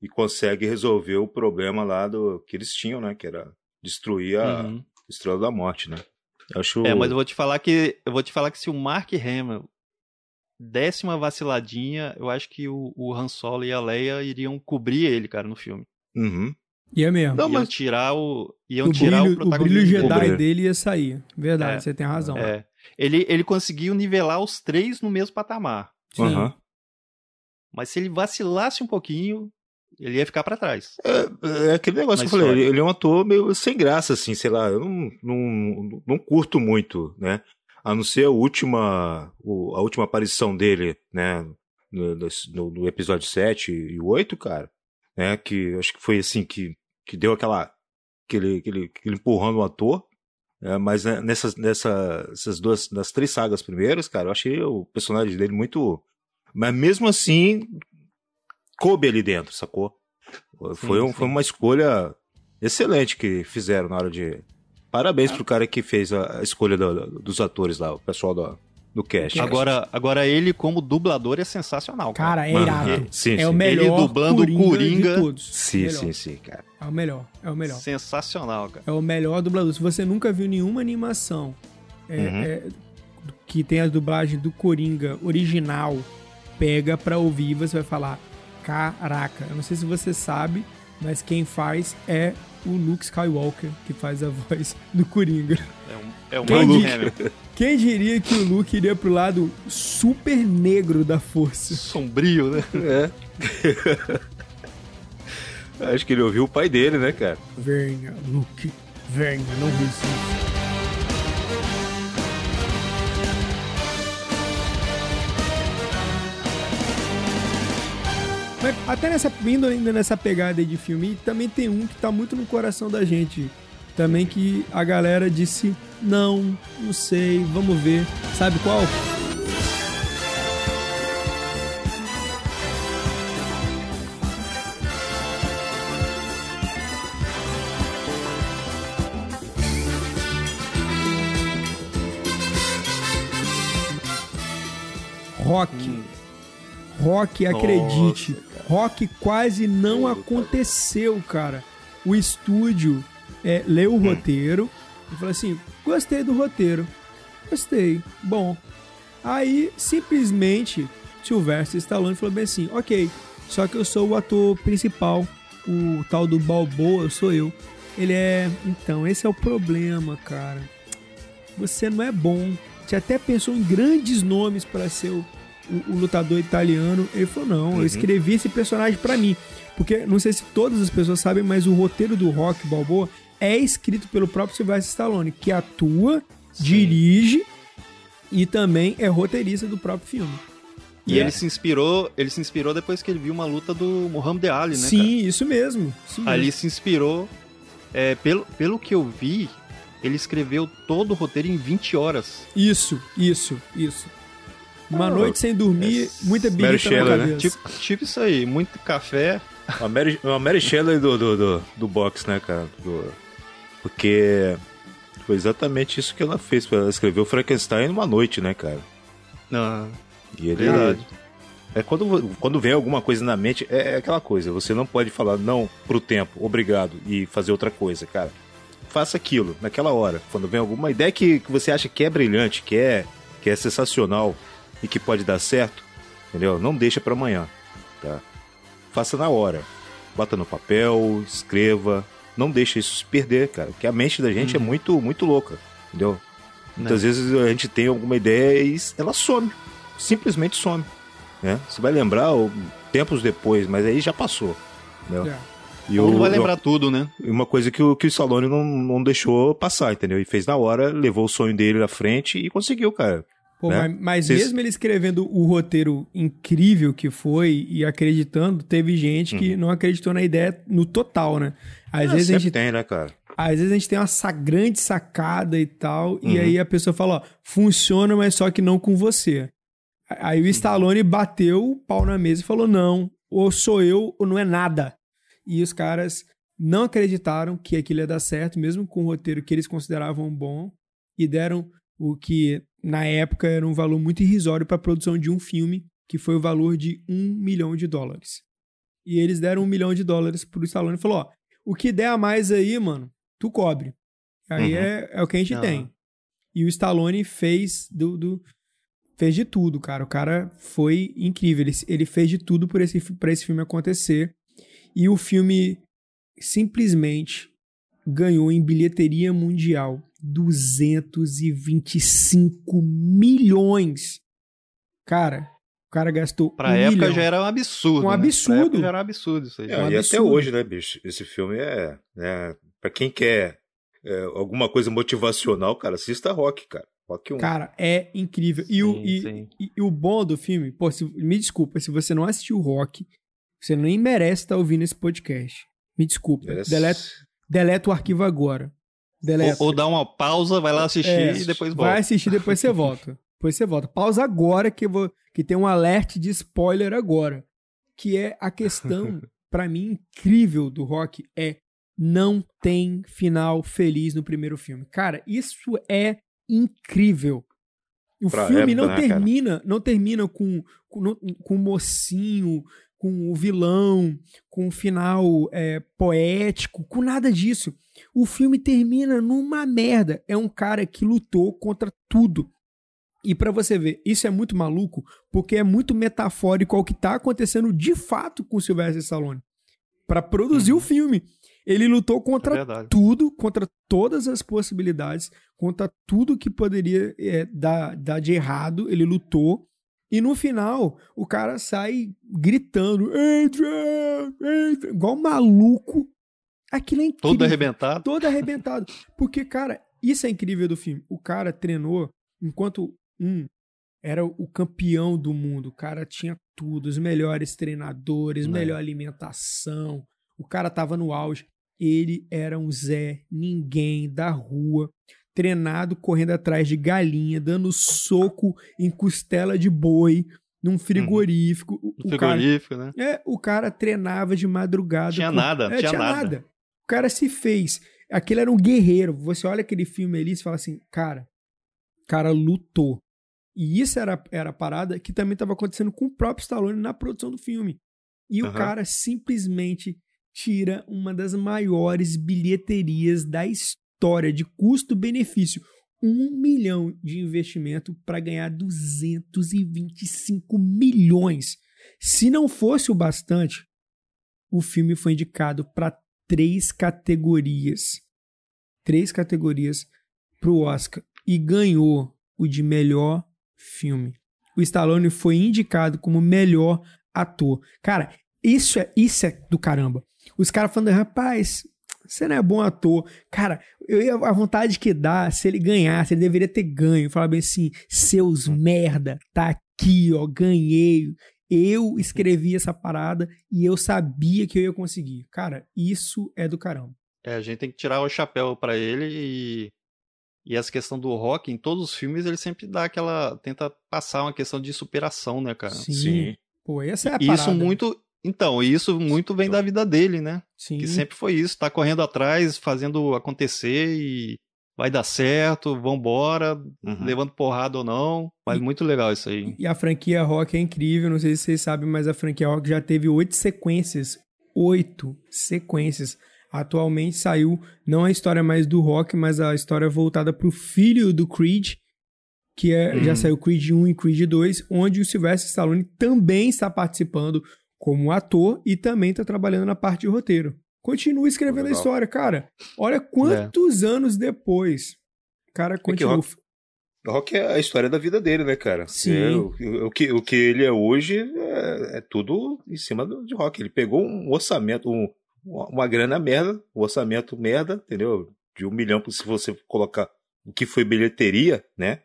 e consegue resolver o problema lá do que eles tinham, né? Que era destruir a Uhum. Estrela da Morte, né? Eu acho. É, mas eu vou te falar que eu vou te falar que se o Mark Hamill desse uma vaciladinha, eu acho que o, o Han Solo e a Leia iriam cobrir ele, cara, no filme. Uhum. E é mesmo. Não, iam mas- tirar o iam o, tirar brilho, o o brilho. Jedi dele. dele ia sair. Verdade, É. você tem razão. É. Ele, ele conseguiu nivelar os três no mesmo patamar. Sim. Aham. Mas se ele vacilasse um pouquinho, ele ia ficar para trás. É, é, aquele negócio que eu falei, ele, ele, é um ator meio sem graça, assim, sei lá, eu não, não, não curto muito, né? A não ser a última, a última aparição dele, né? No, no, no episódio 7 e 8, cara, né? Que acho que foi assim que, que deu aquela. aquele, aquele, aquele empurrão no ator. É, mas né, nessas, nessas duas, nas três sagas primeiras, cara, eu achei o personagem dele muito. Mas mesmo assim, coube ali dentro, sacou? Foi, sim, um, sim. foi uma escolha excelente que fizeram na hora de. Parabéns ah. pro cara que fez a, escolha do, dos atores lá, o pessoal do, do cast. Agora, agora ele como dublador é sensacional. Cara, cara é irado. é, sim, é sim. o melhor. Ele dublando o Coringa. De todos. Sim, sim, sim, cara. É o melhor, é o melhor. Sensacional, cara. É o melhor dublador. Se você nunca viu nenhuma animação é, uhum. é, que tem a dublagem do Coringa original, pega pra ouvir e você vai falar Caraca, eu não sei se você sabe, mas quem faz é o Luke Skywalker, que faz a *laughs* voz do Coringa. É um, é um quem, quem diria que o Luke iria pro lado super negro da força? Sombrio, né? É. *laughs* Acho que ele ouviu o pai dele, né, cara? Venha, Luke, venha, não resista. Até nessa, vindo ainda nessa pegada de filme, também tem um que tá muito no coração da gente. Também que a galera disse, não, não sei, vamos ver. Sabe qual? Rock. Hum. Rock, acredite. Nossa rock quase não aconteceu, cara. O estúdio é, leu o hum. roteiro e falou assim: gostei do roteiro. Gostei. Bom. Aí, simplesmente, Sylvester Stallone falou bem assim: ok, só que eu sou o ator principal. O tal do Balboa sou eu. Ele é. Então, esse é o problema, cara. Você não é bom. Você até pensou em grandes nomes para ser o o, o, lutador italiano, ele falou: não, uhum. eu escrevi esse personagem para mim. Porque não sei se todas as pessoas sabem, mas o roteiro do Rock Balboa é escrito pelo próprio Sylvester Stallone, que atua, Sim. dirige e também é roteirista do próprio filme. E, ele é... se inspirou, ele se inspirou depois que ele viu uma luta do Muhammad Ali, né? Sim, cara? isso mesmo. Isso mesmo. Ali se inspirou. É, pelo, pelo que eu vi, ele escreveu todo o roteiro em 20 horas. Isso, isso, isso. Uma oh, noite sem dormir, é muita birita na cabeça. Né? Tipo, tipo isso aí, muito café. Uma Mary, uma Mary Shelley do, do, do, do box, né, cara? Do, porque foi exatamente isso que ela fez. Ela escreveu Frankenstein numa noite, né, cara? Não. E ele. Verdade. É quando, quando vem alguma coisa na mente, é, é aquela coisa. Você não pode falar não pro tempo, obrigado, e fazer outra coisa, cara. Faça aquilo, naquela hora. Quando vem alguma ideia que, que você acha que é brilhante, que é, que é sensacional, e que pode dar certo, entendeu? Não deixa para amanhã, tá? Faça na hora. Bota no papel, escreva, não deixa isso se perder, cara, porque a mente da gente é uhum. é muito muito louca, entendeu? Muitas né? vezes a gente tem alguma ideia e ela some, simplesmente some, né? Você vai lembrar tempos depois, mas aí já passou, entendeu? É. E não vai lembrar tudo, né? Uma coisa que o, que o Stallone não, não deixou passar, entendeu? E fez na hora, levou o sonho dele à frente e conseguiu, cara. Pô, né? mas, mas Cês... mesmo ele escrevendo o roteiro incrível que foi e acreditando, teve gente que uhum. não acreditou na ideia no total, né? Às ah, vezes a gente tem, né, cara? Às vezes a gente tem uma grande sacada e tal, uhum. e aí a pessoa fala, ó, funciona, mas só que não com você. Aí o uhum. Stallone bateu o pau na mesa e falou, não, ou sou eu ou não é nada. E os caras não acreditaram que aquilo ia dar certo, mesmo com o roteiro que eles consideravam bom, e deram o que na época era um valor muito irrisório para a produção de um filme, que foi o valor de um milhão de dólares. E eles deram um milhão de dólares pro Stallone e falou: ó, o que der a mais aí, mano, tu cobre. Aí uhum. é, é o que a gente tem. E o Stallone fez do, do, fez de tudo, cara. O cara foi incrível. Ele, ele fez de tudo para esse, pra esse filme acontecer. E o filme simplesmente ganhou em bilheteria mundial 225 milhões. Cara, O cara gastou Pra um época milhão. já era um absurdo. Um né? absurdo. Pra época já era um absurdo isso aí. É, um e até absurdo. hoje, né, bicho? Esse filme é. Né, pra quem quer é, alguma coisa motivacional, cara, assista Rock, cara. Rock 1. Cara, é incrível. E, o, Sim, e, sim. e- e o bom do filme, pô, se- me desculpa, se você não assistiu o Rock, você nem merece estar ouvindo esse podcast. Me desculpa. Merece- Deleta, deleta o arquivo agora. Deleta. Ou, ou dá uma pausa, vai lá assistir É, e depois volta. Vai assistir, depois você volta. *laughs* Depois você volta. Pausa agora que, vou, que tem um alerte de spoiler agora. Que é a questão, *laughs* pra mim, incrível do Rock é não tem final feliz no primeiro filme. Cara, isso é incrível. O Pra filme época, não né, cara? termina, não termina com, com, com mocinho, com o vilão, com um final é, poético, com nada disso. O filme termina numa merda. É um cara que lutou contra tudo. E pra você ver, isso é muito maluco, porque é muito metafórico ao que tá acontecendo de fato com o Sylvester Stallone. Pra produzir o filme, ele lutou É contra verdade. tudo, contra todas as possibilidades, contra tudo que poderia é, dar, dar de errado, ele lutou. E no final, o cara sai gritando, Adrian, Adrian, igual um maluco. Aquilo é incrível. Todo arrebentado. Todo arrebentado. Porque, cara, isso é incrível do filme. O cara treinou enquanto um era o campeão do mundo. O cara tinha tudo, os melhores treinadores, É. melhor alimentação. O cara tava no auge. Ele era um Zé, ninguém da rua, treinado correndo atrás de galinha, dando soco em costela de boi num frigorífico. O- o cara- Frigorífico, né? é, o cara treinava de madrugada. Tinha com- nada, É, tinha nada. O cara se fez. Aquele era um guerreiro. Você olha aquele filme ali e fala assim, cara, o cara lutou. E isso era, era a parada que também estava acontecendo com o próprio Stallone na produção do filme. E o Aham. cara simplesmente tira uma das maiores bilheterias da história de custo-benefício. Um milhão de investimento para ganhar 225 milhões. Se não fosse o bastante, o filme foi indicado para três categorias. Três categorias para o Oscar. E ganhou o de melhor filme. O Stallone foi indicado como melhor ator. Cara, isso é, isso é do caramba. Os caras falando, rapaz, você não é bom ator. Cara, eu ia, a vontade que dá, se ele ganhasse, ele deveria ter ganho. Falar bem assim, seus merda, tá aqui, ó, ganhei. Eu escrevi essa parada e eu sabia que eu ia conseguir. Cara, isso é do caramba. É, a gente tem que tirar o chapéu pra ele e. E essa questão do rock, em todos os filmes, ele sempre dá aquela. tenta passar uma questão de superação, né, cara? Sim. Pô, essa é a E parada. isso muito. Então, isso muito vem da vida dele, né? Sim. Que sempre foi isso, tá correndo atrás, fazendo acontecer e vai dar certo, vambora, Uhum. levando porrada ou não. Mas E- muito legal isso aí. E a franquia Rock é incrível, não sei se vocês sabem, mas a franquia Rock já teve oito sequências. Oito sequências. Atualmente saiu não a história mais do Rock, mas a história voltada pro filho do Creed, que é, já saiu Creed 1 e Creed 2, onde o Sylvester Stallone também está participando como ator e também está trabalhando na parte de roteiro. Continua escrevendo a Legal. história, cara. Olha quantos anos depois. Cara continua. Rock- Rock é a história da vida dele, né, cara? Sim. É, o, o que, o que ele é hoje é, é tudo em cima do, de Rock. Ele pegou um orçamento, um- uma, grana merda, um orçamento merda, entendeu? De um milhão, se você colocar o que foi bilheteria, né?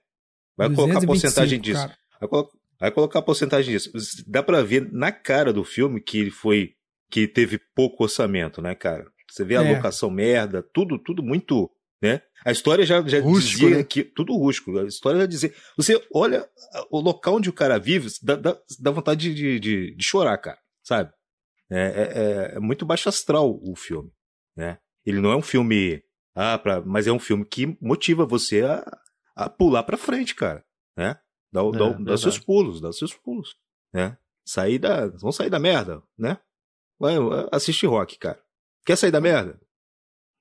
Vai colocar a 225, porcentagem disso. cara. Vai, colo- vai colocar a porcentagem disso. Dá pra ver na cara do filme que ele foi. que teve pouco orçamento, né, cara? Você vê a É. locação merda, tudo, tudo muito. Né? A história já, já Rústico, dizia né? que. Tudo rústico. A história já dizia. Você olha o local onde o cara vive, dá, dá, dá vontade de, de, de chorar, cara. Sabe? É, é- é- é muito baixo astral o filme. Né? Ele não é um filme. Ah, pra, mas é um filme que motiva você a, a pular pra frente, cara. Né? Dá, É, dá, dá seus pulos, dá seus pulos. Né? Sair da. Vamos sair da merda, né? Vai, assiste rock, cara. Quer sair da merda?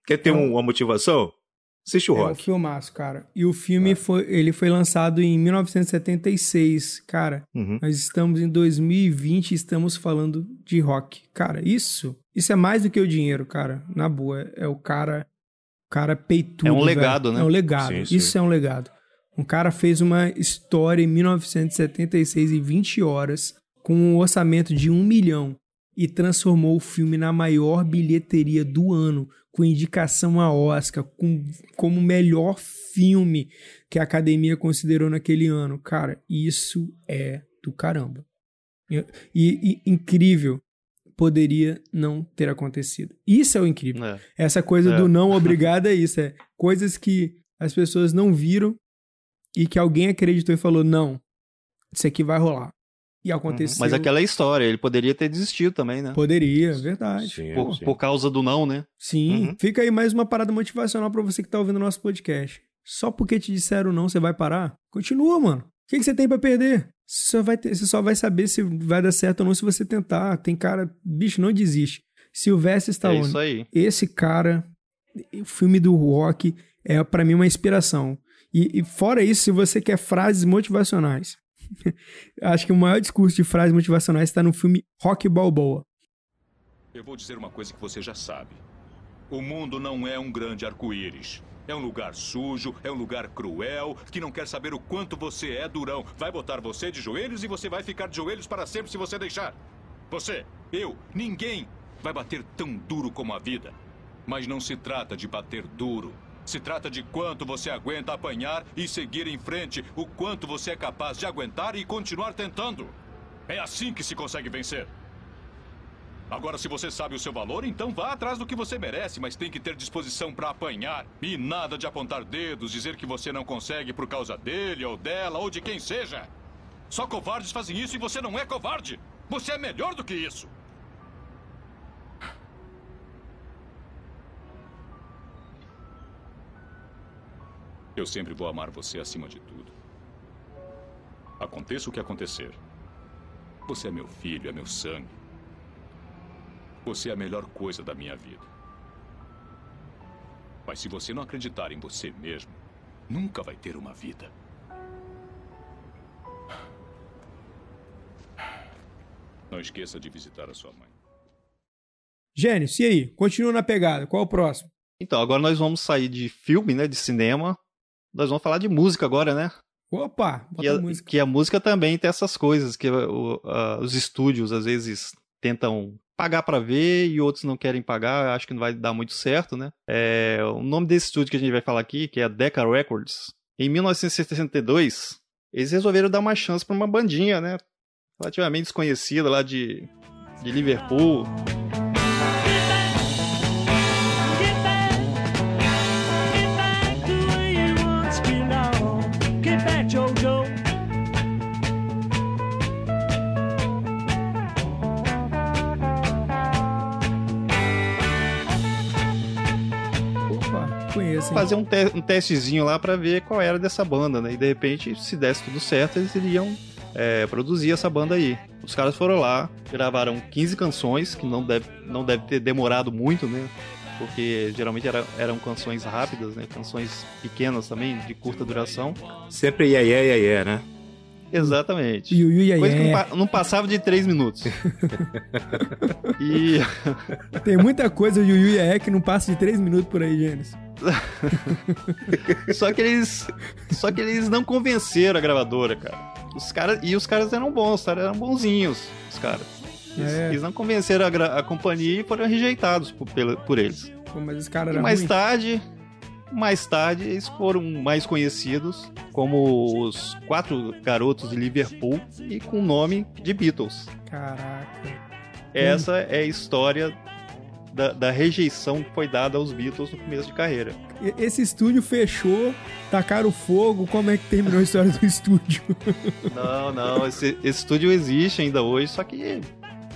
Quer ter É um- um- uma motivação? Assiste o É um rock. filmaço, cara. E o filme É. foi, ele foi lançado em 1976, cara. Uhum. Nós estamos em 2020 e estamos falando de rock. Cara, isso, isso é mais do que o dinheiro, cara. Na boa, é o cara, o cara peitudo. É um velho. legado, né? É um legado. Sim, sim. Isso é um legado. Um cara fez uma história em 1976 em 20 horas, com um orçamento de um milhão, e transformou o filme na maior bilheteria do ano, com indicação a Oscar, com, como melhor filme que a academia considerou naquele ano. Cara, isso é do caramba. E, e, incrível poderia não ter acontecido. Isso é o incrível. É. Essa coisa é. do não obrigado é isso. É coisas que as pessoas não viram e que alguém acreditou e falou: não, isso aqui vai rolar. E uhum. aconteceu. Mas aquela é história, ele poderia ter desistido também, né? Poderia, verdade. Sim, por, sim. por, causa do não, né? Sim. Uhum. Fica aí mais uma parada motivacional para você que tá ouvindo o nosso podcast. Só porque te disseram não, você vai parar? Continua, mano. O que, que você tem para perder? Você só, vai ter, você só vai saber se vai dar certo ou não se você tentar. Tem cara. Bicho, não desiste. Sylvester Stallone. É isso aí. Esse cara, o filme do rock é para mim uma inspiração. E, e, fora isso, se você quer frases motivacionais, *laughs* acho que o maior discurso de frases motivacionais está no filme Rock Balboa. Eu vou dizer uma coisa que você já sabe. O mundo não é um grande arco-íris. É um lugar sujo, é um lugar cruel, que não quer saber o quanto você é durão. Vai botar você de joelhos e você vai ficar de joelhos para sempre se você deixar. Você, eu, ninguém vai bater tão duro como a vida. Mas não se trata de bater duro. Se trata de quanto você aguenta apanhar e seguir em frente, o quanto você é capaz de aguentar e continuar tentando. É assim que se consegue vencer. Agora, se você sabe o seu valor, então vá atrás do que você merece, mas tem que ter disposição para apanhar. E nada de apontar dedos, dizer que você não consegue por causa dele ou dela ou de quem seja. Só covardes fazem isso e você não é covarde. Você é melhor do que isso. Eu sempre vou amar você acima de tudo. Aconteça o que acontecer. Você é meu filho, é meu sangue. Você é a melhor coisa da minha vida. Mas se você não acreditar em você mesmo, nunca vai ter uma vida. Não esqueça de visitar a sua mãe. Gênesis, e aí? Continua na pegada. Qual é o próximo? Então, agora nós vamos sair de filme, né, de cinema, nós vamos falar de música agora, né? Opa, que a, música. que a música também tem essas coisas, que o, uh, os estúdios às vezes tentam pagar para ver e outros não querem pagar, acho que não vai dar muito certo, né? É, o nome desse estúdio que a gente vai falar aqui, que é a Decca Records, em 1962, eles resolveram dar uma chance para uma bandinha, né? Relativamente desconhecida lá de, de Liverpool. Fazer um, te um testezinho lá para ver qual era dessa banda, né? E de repente, se desse tudo certo, eles iriam é, produzir essa banda aí. Os caras foram lá, gravaram 15 canções, que não deve, não deve ter demorado muito, né? Porque geralmente era, eram canções rápidas, né? Canções pequenas também, de curta duração. Sempre ia, ia, ia, ia, né? Exatamente. Yu, yu, Coisa que não, não, passava de 3 minutos. *laughs* e... Tem muita coisa Yu Yu que não passa de 3 minutos por aí, Gênesis. *laughs* só que eles só que eles não convenceram a gravadora, cara. Os caras e os caras eram bons, eram bonzinhos, os caras. Eles, é. eles não convenceram a, a, companhia e foram rejeitados por, por eles. Pô, mas mais ruim. tarde, mais tarde eles foram mais conhecidos como os quatro garotos de Liverpool e com o nome de Beatles. Caraca. Essa hum. é a história da, da, rejeição que foi dada aos Beatles no começo de carreira. Esse estúdio fechou, tacaram fogo, como é que terminou a história do *laughs* estúdio? Não, não, esse, esse estúdio existe ainda hoje, só que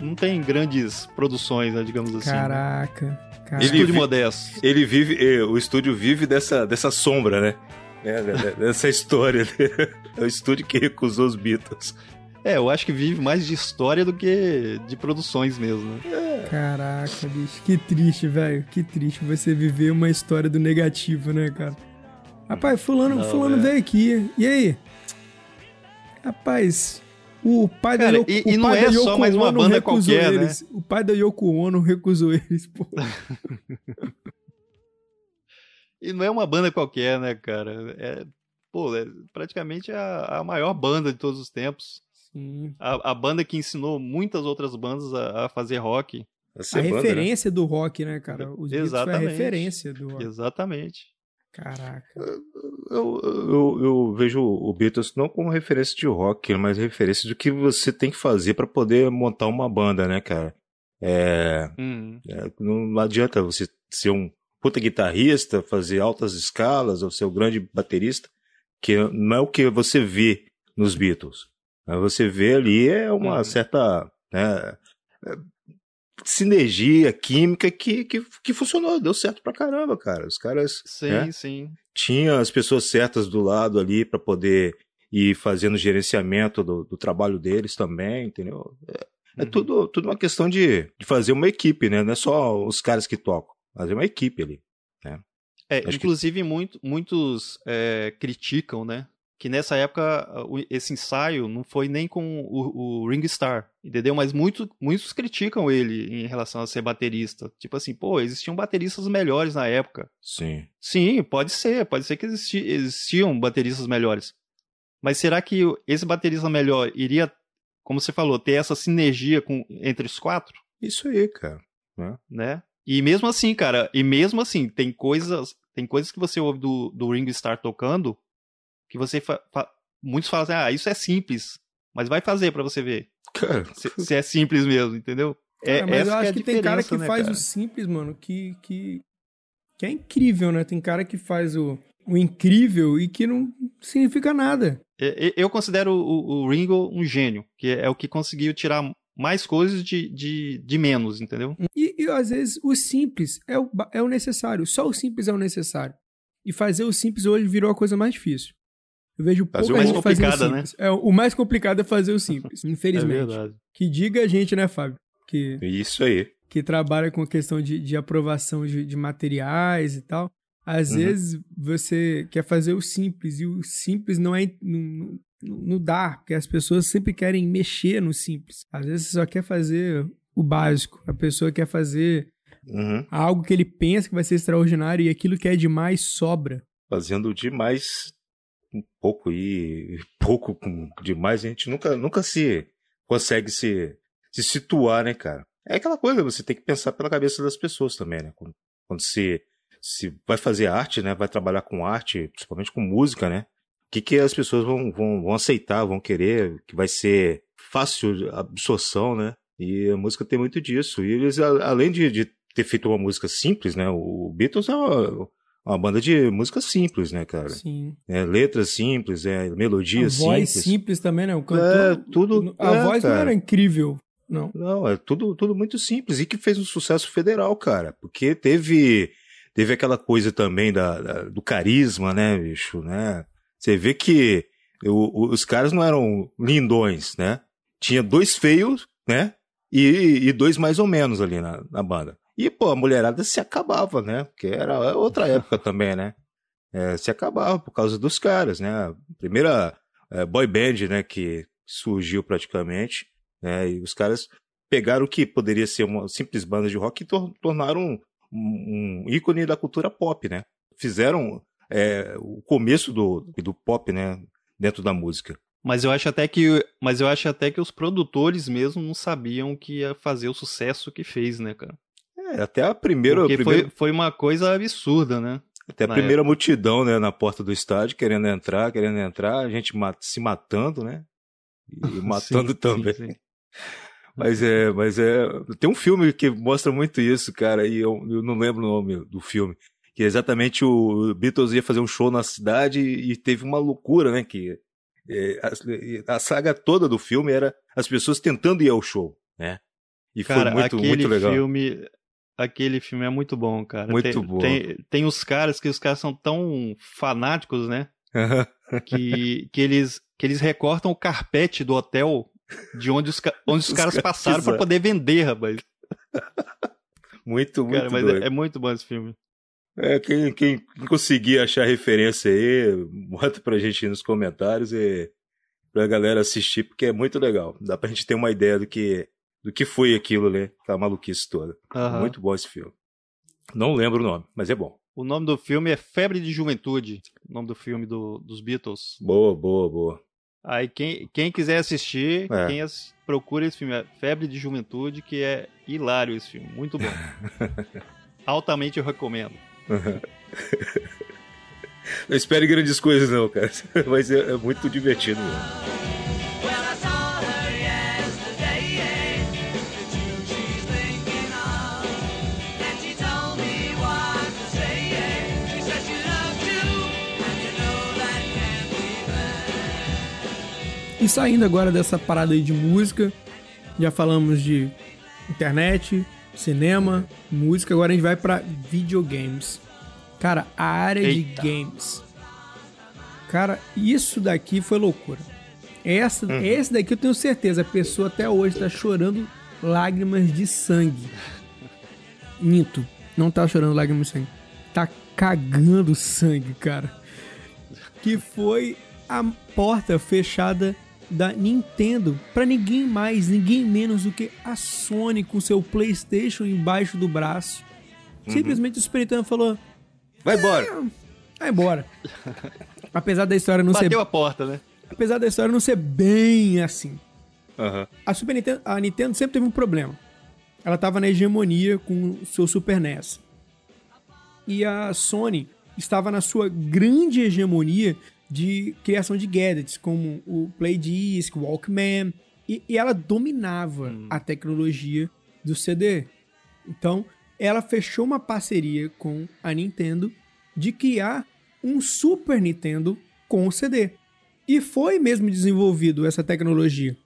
não tem grandes produções, né, digamos assim. Caraca. Né? Caraca. Ele estúdio modesto. Ele vive, o estúdio vive dessa, dessa sombra, né? É, dessa história. Né? É o estúdio que recusou os Beatles. É, eu acho que vive mais de história do que de produções mesmo, né? É. Caraca, bicho, que triste, velho. Que triste você viver uma história do negativo, né, cara? Rapaz, fulano, Não, fulano é. veio aqui. E aí? Rapaz, o pai cara, da Yoko, e, e não é só mais uma banda qualquer, né? eles. né? O pai da Yoko Ono recusou eles, pô. *laughs* e não é uma banda qualquer, né, cara? É pô, é praticamente a, a maior banda de todos os tempos. Sim. A, a banda que ensinou muitas outras bandas a, a fazer rock. A, referência né? do rock, né, cara? Os Exatamente. foi a referência do rock. Exatamente. Caraca. Eu, eu, eu, vejo o Beatles não como referência de rock, mas referência do que você tem que fazer para poder montar uma banda, né, cara? É, hum. é, não adianta você ser um puta guitarrista, fazer altas escalas, ou ser um grande baterista, que não é o que você vê nos Beatles. Você vê ali é uma hum. certa né, sinergia química que, que, que funcionou, deu certo pra caramba, cara. Os caras. Sim, né, sim. Tinha as pessoas certas do lado ali para poder ir fazendo gerenciamento do, do, trabalho deles também, entendeu? É, é uhum. tudo, tudo uma questão de, de fazer uma equipe, né? Não é só os caras que tocam, mas é uma equipe ali, né? É, inclusive que... muito, muitos é, criticam, né? Que nessa época esse ensaio não foi nem com o, o Ring Star, entendeu? Mas muito, muitos criticam ele em relação a ser baterista. Tipo assim, pô, existiam bateristas melhores na época. Sim. Sim, pode ser, pode ser que existi, existiam bateristas melhores. Mas será que esse baterista melhor iria, como você falou, ter essa sinergia com, entre os quatro? Isso aí, cara. Né? né? E mesmo assim, cara, e mesmo assim, tem coisas, tem coisas que você ouve do, do Ring Star tocando que você fa fa muitos falam assim, ah, isso é simples, mas vai fazer para você ver se, se, é simples mesmo, entendeu? É, cara, mas eu acho é que tem cara que né, faz cara? o simples, mano, que, que, que é incrível, né? Tem cara que faz o, o incrível e que não significa nada. É, eu considero o, o Ringo um gênio, que é o que conseguiu tirar mais coisas de, de, de menos, entendeu? E, e, às vezes o simples é o, é o necessário, só o simples é o necessário. E fazer o simples hoje virou a coisa mais difícil. Eu vejo fazer pouca gente fazendo né? É, o mais complicado é fazer o simples, *laughs* infelizmente. É verdade. Que diga a gente, né, Fábio? Que, Isso aí. Que trabalha com a questão de, de aprovação de, de materiais e tal. Às uhum. vezes você quer fazer o simples e o simples não é. Não, não dá, porque as pessoas sempre querem mexer no simples. Às vezes você só quer fazer o básico. A pessoa quer fazer uhum. algo que ele pensa que vai ser extraordinário e aquilo que é demais sobra. Fazendo demais pouco e *laughs* pouco demais, a gente nunca, nunca se consegue se, se situar, né, cara? É aquela coisa, você tem que pensar pela cabeça das pessoas também, né? Quando, quando se, se vai fazer arte, né? Vai trabalhar com arte, principalmente com música, né? O que, que as pessoas vão, vão, vão aceitar, vão querer, que vai ser fácil absorção, né? E a música tem muito disso. E eles, além de, de ter feito uma música simples, né? O Beatles é uma, uma banda de música simples, né, cara? Sim. É, letras simples, é, melodias simples. voz simples também, né? O cantor, é, tudo. A é, voz cara. não era incrível, não. Não, é tudo, tudo muito simples. E que fez um sucesso federal, cara. Porque teve, teve aquela coisa também da, da do carisma, né, bicho, né? Você vê que o, os caras não eram lindões, né? Tinha dois feios, né? E, e dois mais ou menos ali na, na banda. E, pô, a mulherada se acabava, né? Porque era outra época também, né? É, se acabava por causa dos caras, né? A primeira é, boy band, né, que surgiu praticamente, né? E os caras pegaram o que poderia ser uma simples banda de rock e tor tornaram um, um, ícone da cultura pop, né? Fizeram é, o começo do, do pop, né? Dentro da música. Mas eu acho até que, mas eu acho até que os produtores mesmo não sabiam que ia fazer o sucesso que fez, né, cara? É, até a primeira. Porque primeira... Foi, foi uma coisa absurda, né? Até a primeira época. multidão, né, na porta do estádio, querendo entrar, querendo entrar, a gente se matando, né? E *laughs* matando sim, também. Sim, sim. *laughs* Mas é, mas é. Tem um filme que mostra muito isso, cara, e eu, eu não lembro o nome do filme. Que é exatamente o Beatles ia fazer um show na cidade e teve uma loucura, né? Que é, a, a, saga toda do filme era as pessoas tentando ir ao show, né? E cara, foi muito, muito legal. Filme, Aquele filme é muito bom, cara. Muito tem, bom. Tem, tem os caras que os caras são tão fanáticos, né? que, que, eles, que eles recortam o carpete do hotel de onde os, onde os, os caras passaram para poder vender, rapaz. Muito, muito cara, mas é, é, muito bom esse filme. É, quem, quem conseguir achar referência aí, bota pra gente aí nos comentários e pra galera assistir, porque é muito legal. Dá pra gente ter uma ideia do que do que foi aquilo, né? Aquela maluquice toda. Uhum. Muito bom esse filme. Não lembro o nome, mas é bom. O nome do filme é Febre de Juventude. O nome do filme do, dos Beatles. Boa, boa, boa. Aí quem, quem quiser assistir, É. quem as, procura esse filme. É Febre de Juventude, que é hilário esse filme. Muito bom. *laughs* Altamente eu recomendo. Não espere grandes coisas, não, cara. *laughs* Vai ser é muito divertido. Mesmo. E saindo agora dessa parada aí de música, já falamos de internet, cinema, música, agora a gente vai pra videogames. Cara, a área Eita. de games. Cara, isso daqui foi loucura. Essa, Esse daqui eu tenho certeza, a pessoa até hoje tá chorando lágrimas de sangue. Minto, não tá chorando lágrimas de sangue. Tá cagando sangue, cara. Que foi a porta fechada da Nintendo para ninguém mais, ninguém menos do que a Sony com seu PlayStation embaixo do braço. Simplesmente o Super Nintendo falou: Vai embora. vai embora. *laughs* Apesar da história não ser, Bateu a porta, né? apesar da história não ser bem assim. Aham. A Super Nintendo, a Nintendo sempre teve um problema. Ela tava na hegemonia com o seu Super NES. E a Sony estava na sua grande hegemonia de criação de gadgets, como o Play Disc, o Walkman, e, e ela dominava a tecnologia do CD. Então, ela fechou uma parceria com a Nintendo de criar um Super Nintendo com o CD. E foi mesmo desenvolvido essa tecnologia.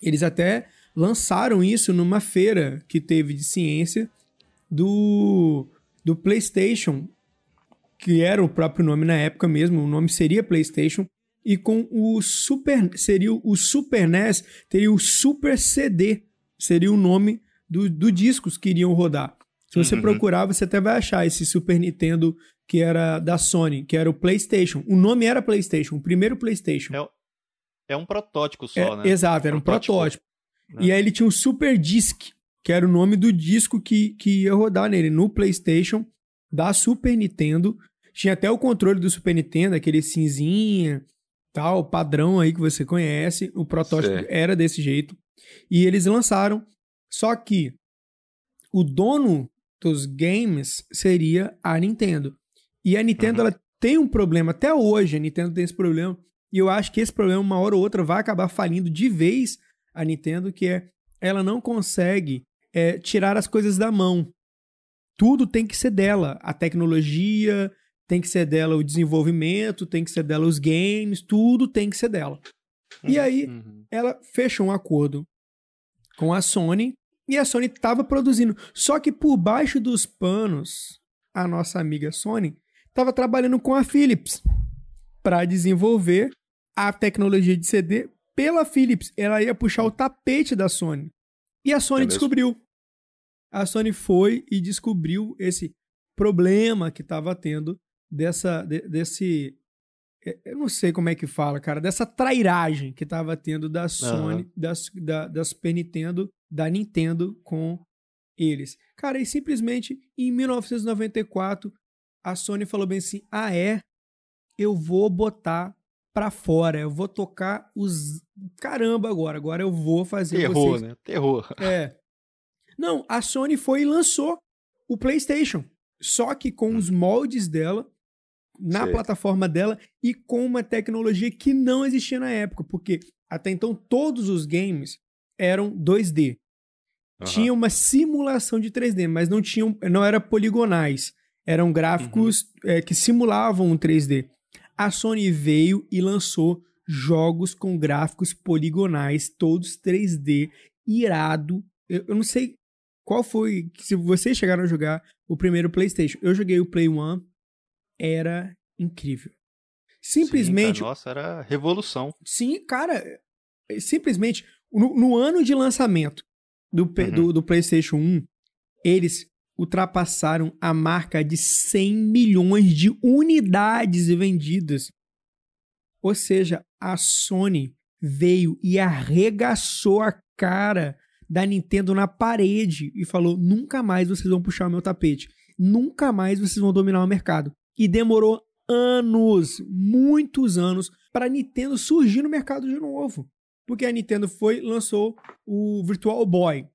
Eles até lançaram isso numa feira que teve de ciência do, do PlayStation, que era o próprio nome na época mesmo, o nome seria PlayStation, e com o Super seria o Super NES, teria o Super CD, seria o nome do, do discos que iriam rodar. Se você procurar, você até vai achar esse Super Nintendo que era da Sony, que era o PlayStation. O nome era PlayStation, o primeiro PlayStation. É, é um protótipo só, É, né? Exato, era um Protótipo. protótipo. E aí ele tinha o Super Disc, que era o nome do disco que, que ia rodar nele, no PlayStation, da Super Nintendo. Tinha até o controle do Super Nintendo, aquele cinzinha, tal, padrão aí que você conhece. O protótipo Certo. era desse jeito. E eles lançaram. Só que o dono dos games seria a Nintendo. E a Nintendo ela tem um problema, até hoje a Nintendo tem esse problema. E eu acho que esse problema, uma hora ou outra, vai acabar falindo de vez a Nintendo, que é ela não consegue é, tirar as coisas da mão. Tudo tem que ser dela. A tecnologia tem que ser dela, o desenvolvimento tem que ser dela, os games, tudo tem que ser dela. E aí, Uhum. ela fechou um acordo com a Sony e a Sony estava produzindo. Só que por baixo dos panos, a nossa amiga Sony estava trabalhando com a Philips para desenvolver a tecnologia de CD pela Philips. Ela ia puxar o tapete da Sony. E a Sony É descobriu. A Sony foi e descobriu esse problema que estava tendo dessa de- desse é, eu não sei como é que fala, cara, dessa trairagem que tava tendo da Sony, das, da, da Super Nintendo, da Nintendo com eles. Cara, e simplesmente em 1994 a Sony falou bem assim: "Ah é, eu vou botar pra fora, eu vou tocar os caramba agora, agora eu vou fazer Terror, vocês né? Terror. é. Não, a Sony foi e lançou o PlayStation. Só que com os moldes dela, na plataforma dela e com uma tecnologia que não existia na época. Porque até então todos os games eram 2D. Aham. Tinha uma simulação de 3D, mas não tinham, não era poligonais. Eram gráficos é, que simulavam um 3D. A Sony veio e lançou jogos com gráficos poligonais, todos 3D, irado. Eu, eu não sei qual foi, se vocês chegaram a jogar o primeiro PlayStation. Eu joguei o Play One, era incrível. Simplesmente, Sim, nossa, era revolução. Sim, cara, é, simplesmente, no, no ano de lançamento do, Uhum. do, do PlayStation 1, eles ultrapassaram a marca de 100 milhões de unidades vendidas. Ou seja, a Sony veio e arregaçou a cara da Nintendo na parede e falou: nunca mais vocês vão puxar o meu tapete. nunca mais vocês vão dominar o mercado. E demorou anos, muitos anos, para a Nintendo surgir no mercado de novo. Porque a Nintendo foi lançou o Virtual Boy.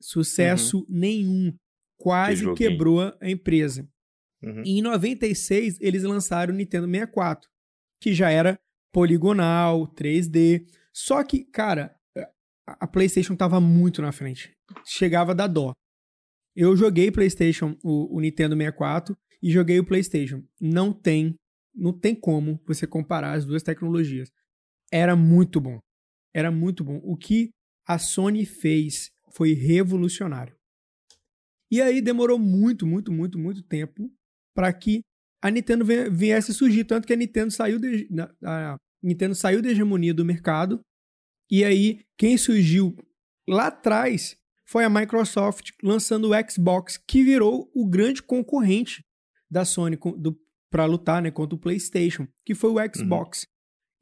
Sucesso nenhum. Quase Que quebrou a empresa. Uhum. E em 96, eles lançaram o Nintendo 64, que já era poligonal, 3D. Só que, cara, a a PlayStation tava muito na frente. Chegava da dó. Eu joguei PlayStation, o, o Nintendo 64, e joguei o PlayStation. Não tem, não tem como você comparar as duas tecnologias. Era muito bom. Era muito bom. O que a Sony fez foi revolucionário. E aí demorou muito, muito, muito, muito tempo para que a Nintendo viesse surgir, tanto que a Nintendo saiu de, a Nintendo saiu da hegemonia do mercado. E aí quem surgiu lá atrás foi a Microsoft lançando o Xbox, que virou o grande concorrente da Sony para lutar né, contra o PlayStation, que foi o Xbox.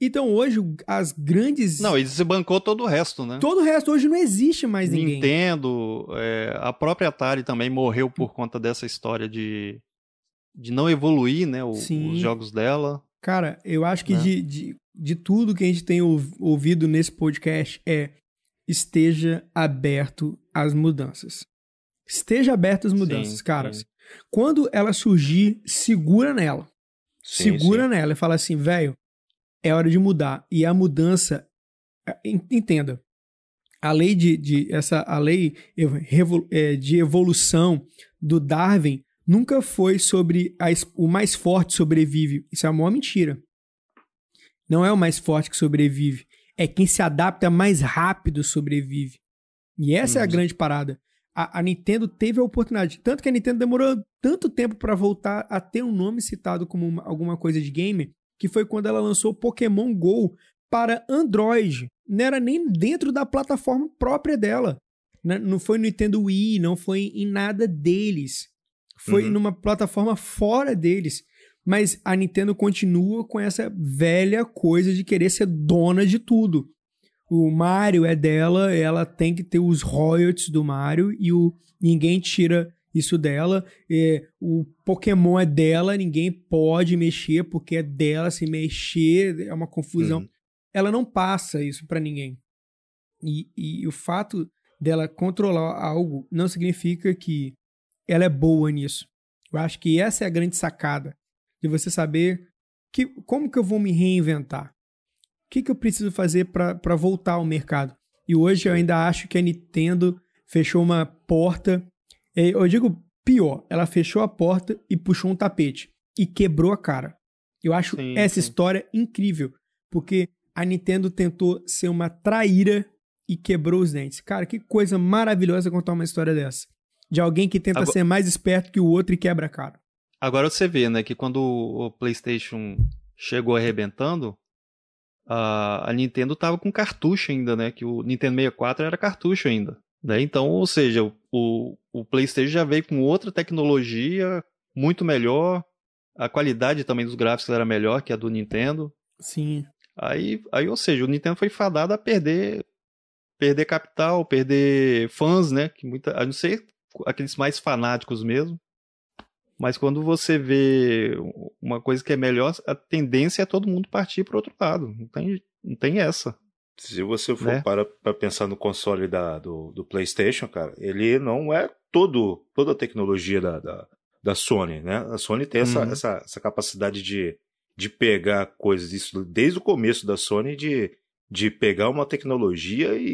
Então hoje as grandes Não, ele desbancou todo o resto, né? todo o resto hoje não existe mais ninguém. Nintendo, é, a própria Atari também morreu por conta dessa história de, de não evoluir, né? o- os jogos dela. Cara, eu acho que Né? de, de, de tudo que a gente tem ouv- ouvido nesse podcast é esteja aberto às mudanças. Esteja aberto às mudanças, Sim, caras. sim. Quando ela surgir, segura nela. Sim, segura sim. nela e fala assim, velho, é hora de mudar. E a mudança, é, en- entenda, a lei de, de essa a lei é, de evolução do Darwin nunca foi sobre a o mais forte sobrevive. Isso é uma maior mentira. Não é o mais forte que sobrevive. É quem se adapta mais rápido sobrevive. E essa é a Uhum. grande parada. A, a Nintendo teve a oportunidade. Tanto que a Nintendo demorou tanto tempo para voltar a ter um nome citado como uma- alguma coisa de game, que foi quando ela lançou Pokémon GO para Android. Não era nem dentro da plataforma própria dela. Né? Não foi no Nintendo Wii, não foi em nada deles. Foi Uhum. numa plataforma fora deles. Mas a Nintendo continua com essa velha coisa de querer ser dona de tudo. O Mario é dela, ela tem que ter os royalties do Mario e o ninguém tira isso dela. É, o Pokémon é dela, ninguém pode mexer porque é dela. Se mexer é uma confusão. Uhum. Ela não passa isso pra ninguém. E, e o fato dela controlar algo não significa que ela é boa nisso. Eu acho que essa é a grande sacada de você saber que como que eu vou me reinventar. O que, que eu preciso fazer para voltar ao mercado? E hoje eu ainda acho que a Nintendo fechou uma porta. eh, Eu digo pior, ela fechou a porta e puxou um tapete e quebrou a cara. Eu acho Sim, essa sim. história incrível, porque a Nintendo tentou ser uma traíra e quebrou os dentes. Cara, que coisa maravilhosa contar uma história dessa. De alguém que tenta Agora- ser mais esperto que o outro e quebra a cara. Agora você vê, né, que quando o PlayStation chegou arrebentando, a, a Nintendo tava com cartucho ainda, né? Que o Nintendo 64 era cartucho ainda. Né? Então, ou seja, o, o, o PlayStation já veio com outra tecnologia muito melhor. A qualidade também dos gráficos era melhor que a do Nintendo. Sim. Aí, aí ou seja, o Nintendo foi fadado a perder perder capital, perder fãs, né? Que muita, a não ser aqueles mais fanáticos mesmo. Mas quando você vê uma coisa que é melhor, a tendência é todo mundo partir para outro lado. Não tem, não tem essa. Se você for Né? para pensar no console da, do, do PlayStation, cara, ele não é todo, toda a tecnologia da, da, da Sony, né? A Sony tem essa, Uhum. essa, essa capacidade de, de pegar coisas, isso desde o começo da Sony, de, de pegar uma tecnologia e,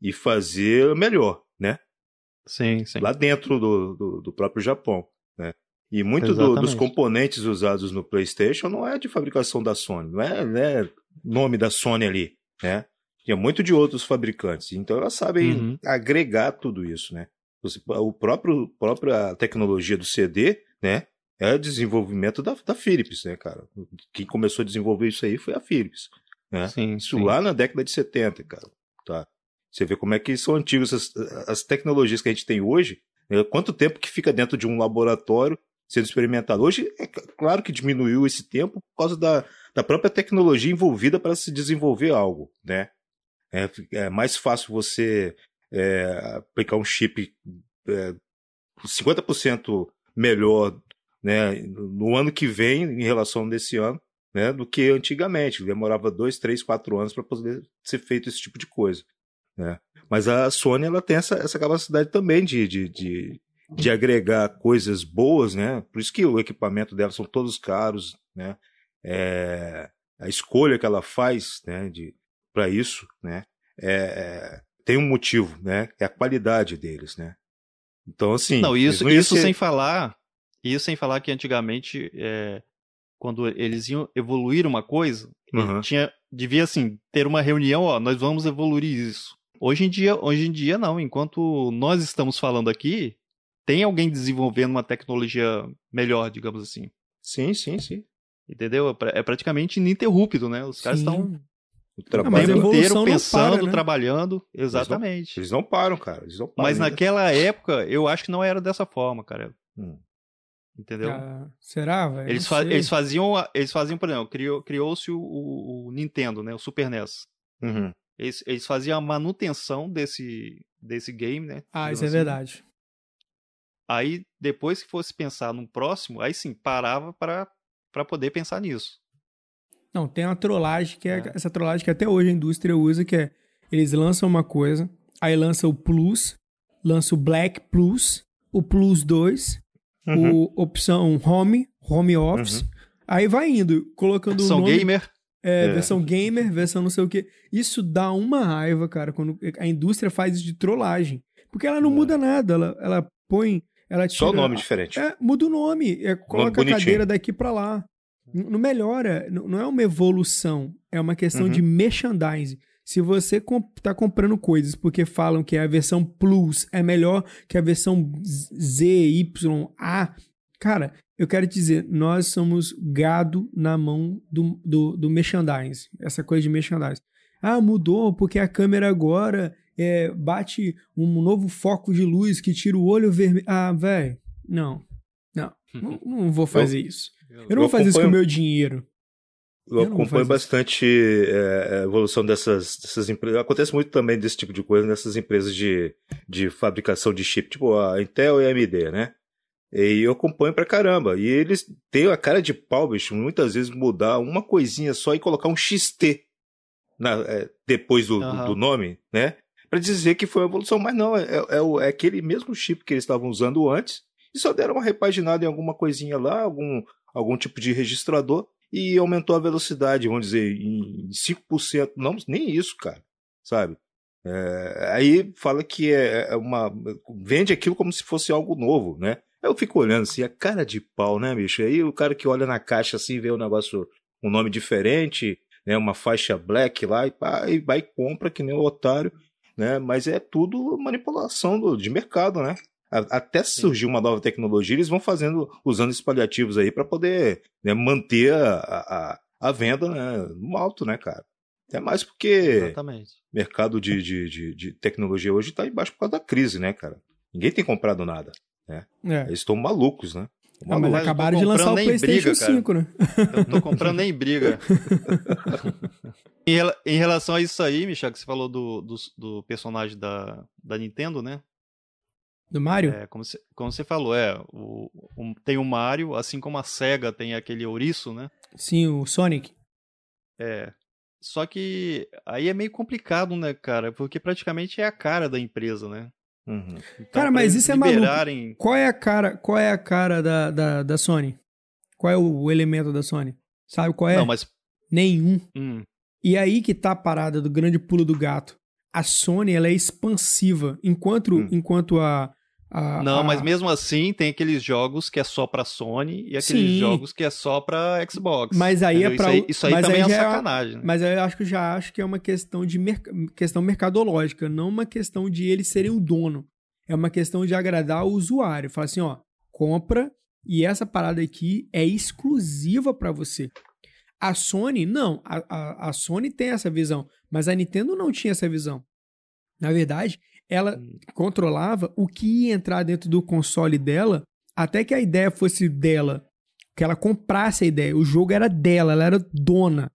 e, e fazer melhor, né? Sim, sim. Lá dentro do, do, do próprio Japão, né? E muito do- dos componentes usados no PlayStation não é de fabricação da Sony, não é, não é nome da Sony ali, né? Tinha muito de outros fabricantes. Então elas sabem Uhum. agregar tudo isso, né? O próprio própria tecnologia do CD, né? É desenvolvimento da, da Philips, né, cara? Quem começou a desenvolver isso aí foi a Philips, né? Sim, Isso sim. lá na década de 70, cara. Tá? Você vê como é que são antigos as, as tecnologias que a gente tem hoje. Quanto tempo que fica dentro de um laboratório sendo experimentado? Hoje, é claro que diminuiu esse tempo por causa da, da própria tecnologia envolvida para se desenvolver algo, né? É, é mais fácil você é, aplicar um chip é, 50% melhor né, no ano que vem, em relação desse ano, né, do que antigamente. Demorava dois, três, quatro anos para poder ser feito esse tipo de coisa. Né? Mas a Sony ela tem essa, essa capacidade também de, de, de, de agregar coisas boas, né? Por isso que o equipamento dela são todos caros, né? É, a escolha que ela faz, né, de para isso, né, é, é, tem um motivo, né? É a qualidade deles, né? Então assim. Não, isso, não isso ser- sem falar. Isso sem falar que antigamente, é, quando eles iam evoluir uma coisa, Uhum. tinha, devia assim, ter uma reunião, ó, nós vamos evoluir isso. Hoje em dia, hoje em dia não. Enquanto nós estamos falando aqui, tem alguém desenvolvendo uma tecnologia melhor, digamos assim. Sim, sim, sim. Entendeu? É É praticamente ininterrupto, né? Os caras estão O trabalho inteiro não pensando, para, né? trabalhando. Exatamente. Eles não param, cara. Eles não param. Mas ainda. naquela época, eu acho que não era dessa forma, cara. Hum. Entendeu? Ah, será, velho? Eles, Não fa- eles faziam, eles faziam, por exemplo, criou- criou-se o, o- o Nintendo, né? O Super NES. Uhum. Eles, eles faziam a manutenção desse, desse game, né? Ah, isso é assim. verdade. Aí, depois que fosse pensar num próximo, aí sim, parava para poder pensar nisso. Não, tem uma trollagem que é, É. essa trollagem que até hoje a indústria usa, que é eles lançam uma coisa, aí lança o Plus, lança o Black Plus, o Plus 2, Uhum. o opção Home, Home Office, aí vai indo, colocando o São nome, gamer, é, É. versão gamer, versão não sei o que. Isso dá uma raiva, cara, quando a indústria faz isso de trollagem. Porque ela não É. muda nada, ela, ela põe, ela tira... Só o nome diferente. É, muda o nome, é, coloca a bonitinho. cadeira daqui pra lá. Não melhora, não é uma evolução, é uma questão Uhum. de merchandising. Se você com, tá comprando coisas porque falam que a versão Plus é melhor que a versão Z, Y, A, cara, eu quero te dizer, nós somos gado na mão do, do, do merchandising, essa coisa de merchandising. Ah, mudou porque a câmera agora é, bate um novo foco de luz que tira o olho vermelho. Ah, velho, não, não, não, não vou fazer isso. Eu não Eu vou fazer isso com o meu dinheiro. Eu Eu não acompanho bastante é, a evolução dessas, dessas empresas. Acontece muito também desse tipo de coisa nessas empresas de, de fabricação de chip, tipo a Intel e a AMD, né? E eu acompanho pra caramba. E eles têm a cara de pau, bicho, muitas vezes mudar uma coisinha só e colocar um XT na- é, depois do, Aham. do nome, né? Pra dizer que foi uma evolução. Mas não, é, é o- é aquele mesmo chip que eles estavam usando antes e só deram uma repaginada em alguma coisinha lá, algum, algum tipo de registrador e aumentou a velocidade, vamos dizer, em 5%. Não, nem isso, cara, sabe? É, aí fala que é é uma. Vende aquilo como se fosse algo novo, né? Eu fico olhando assim, a cara de pau, né, bicho? Aí o cara que olha na caixa assim, vê o negócio, um nome diferente, né? Uma faixa black lá, e, e vai e compra que nem o otário, né? Mas é tudo manipulação do, de mercado, né? Até surgir uma nova tecnologia, eles vão fazendo, usando esses paliativos aí para poder né, manter a, a, a venda né, no alto, né, cara? É mais porque Exatamente. o mercado de, de, de, de tecnologia hoje tá embaixo por causa da crise, né, cara? Ninguém tem comprado nada. É. Eles estão malucos, né? Ah, mas acabaram de lançar o PlayStation briga, cara. 5, né? Eu não tô comprando nem briga. *laughs* em, rela- em relação a isso aí, Michel, que você falou do, do, do personagem da, da Nintendo, né? Do Mario? É, como, você, como você falou, é. O, um- tem o Mario, assim como a SEGA tem aquele ouriço, né? Sim, o Sonic. É. Só que aí é meio complicado, né, cara? Porque praticamente é a cara da empresa, né? Uhum. Então, Cara, mas isso é maluco. Qual é a cara, qual é a cara da, da, da Sony? Qual é o elemento da Sony? Sabe qual é? Não, mas... Nenhum. hum, E aí que tá a parada do grande pulo do gato. A Sony, ela é expansiva, enquanto, Hum. enquanto a, a- não, a- mas mesmo assim tem aqueles jogos que é só pra Sony e aqueles Sim. jogos que é só pra Xbox. Mas aí é entendeu? pra- Isso aí, isso aí também aí é é- sacanagem. né? Mas eu acho que já acho que é uma questão de merc- questão mercadológica, não uma questão de eles serem o dono. É uma questão de agradar o usuário. Fala assim, ó, compra e essa parada aqui é exclusiva pra você. A Sony, não. A, a, a Sony tem essa visão, mas a Nintendo não tinha essa visão. Na verdade, ela Hum. controlava o que ia entrar dentro do console dela, até que a ideia fosse dela, que ela comprasse a ideia. O jogo era dela, ela era dona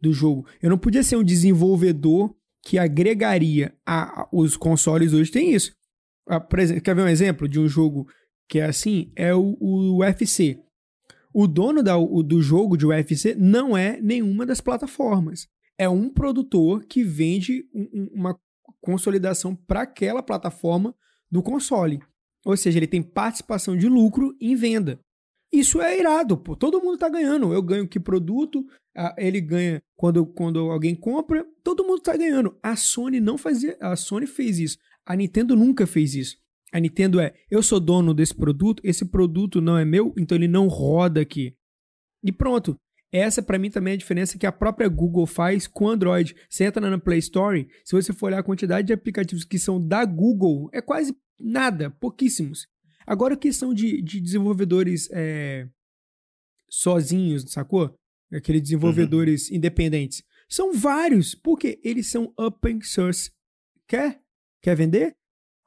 do jogo. Eu não podia ser um desenvolvedor que agregaria a, a- os consoles hoje tem isso. Ah, por exemplo, quer ver um exemplo de um jogo que é assim, é o, o UFC. O dono da- o- do jogo de UFC não é nenhuma das plataformas. É um produtor que vende um- um- uma consolidação para aquela plataforma do console. Ou seja, ele tem participação de lucro em venda. Isso é irado, pô. Todo mundo tá ganhando. Eu ganho que produto, ele ganha quando, quando alguém compra, todo mundo tá ganhando. A Sony não fazia, a Sony fez isso. A Nintendo nunca fez isso. A Nintendo é, eu sou dono desse produto, esse produto não é meu, então ele não roda aqui. E pronto. Essa pra mim também é a diferença que a própria Google faz com o Android. Você entra na Play Store, se você for olhar a quantidade de aplicativos que são da Google, é quase nada, pouquíssimos. Agora, a questão de, de desenvolvedores é, sozinhos, sacou? Aqueles desenvolvedores independentes. São vários, porque eles são open source. Quer? Quer vender?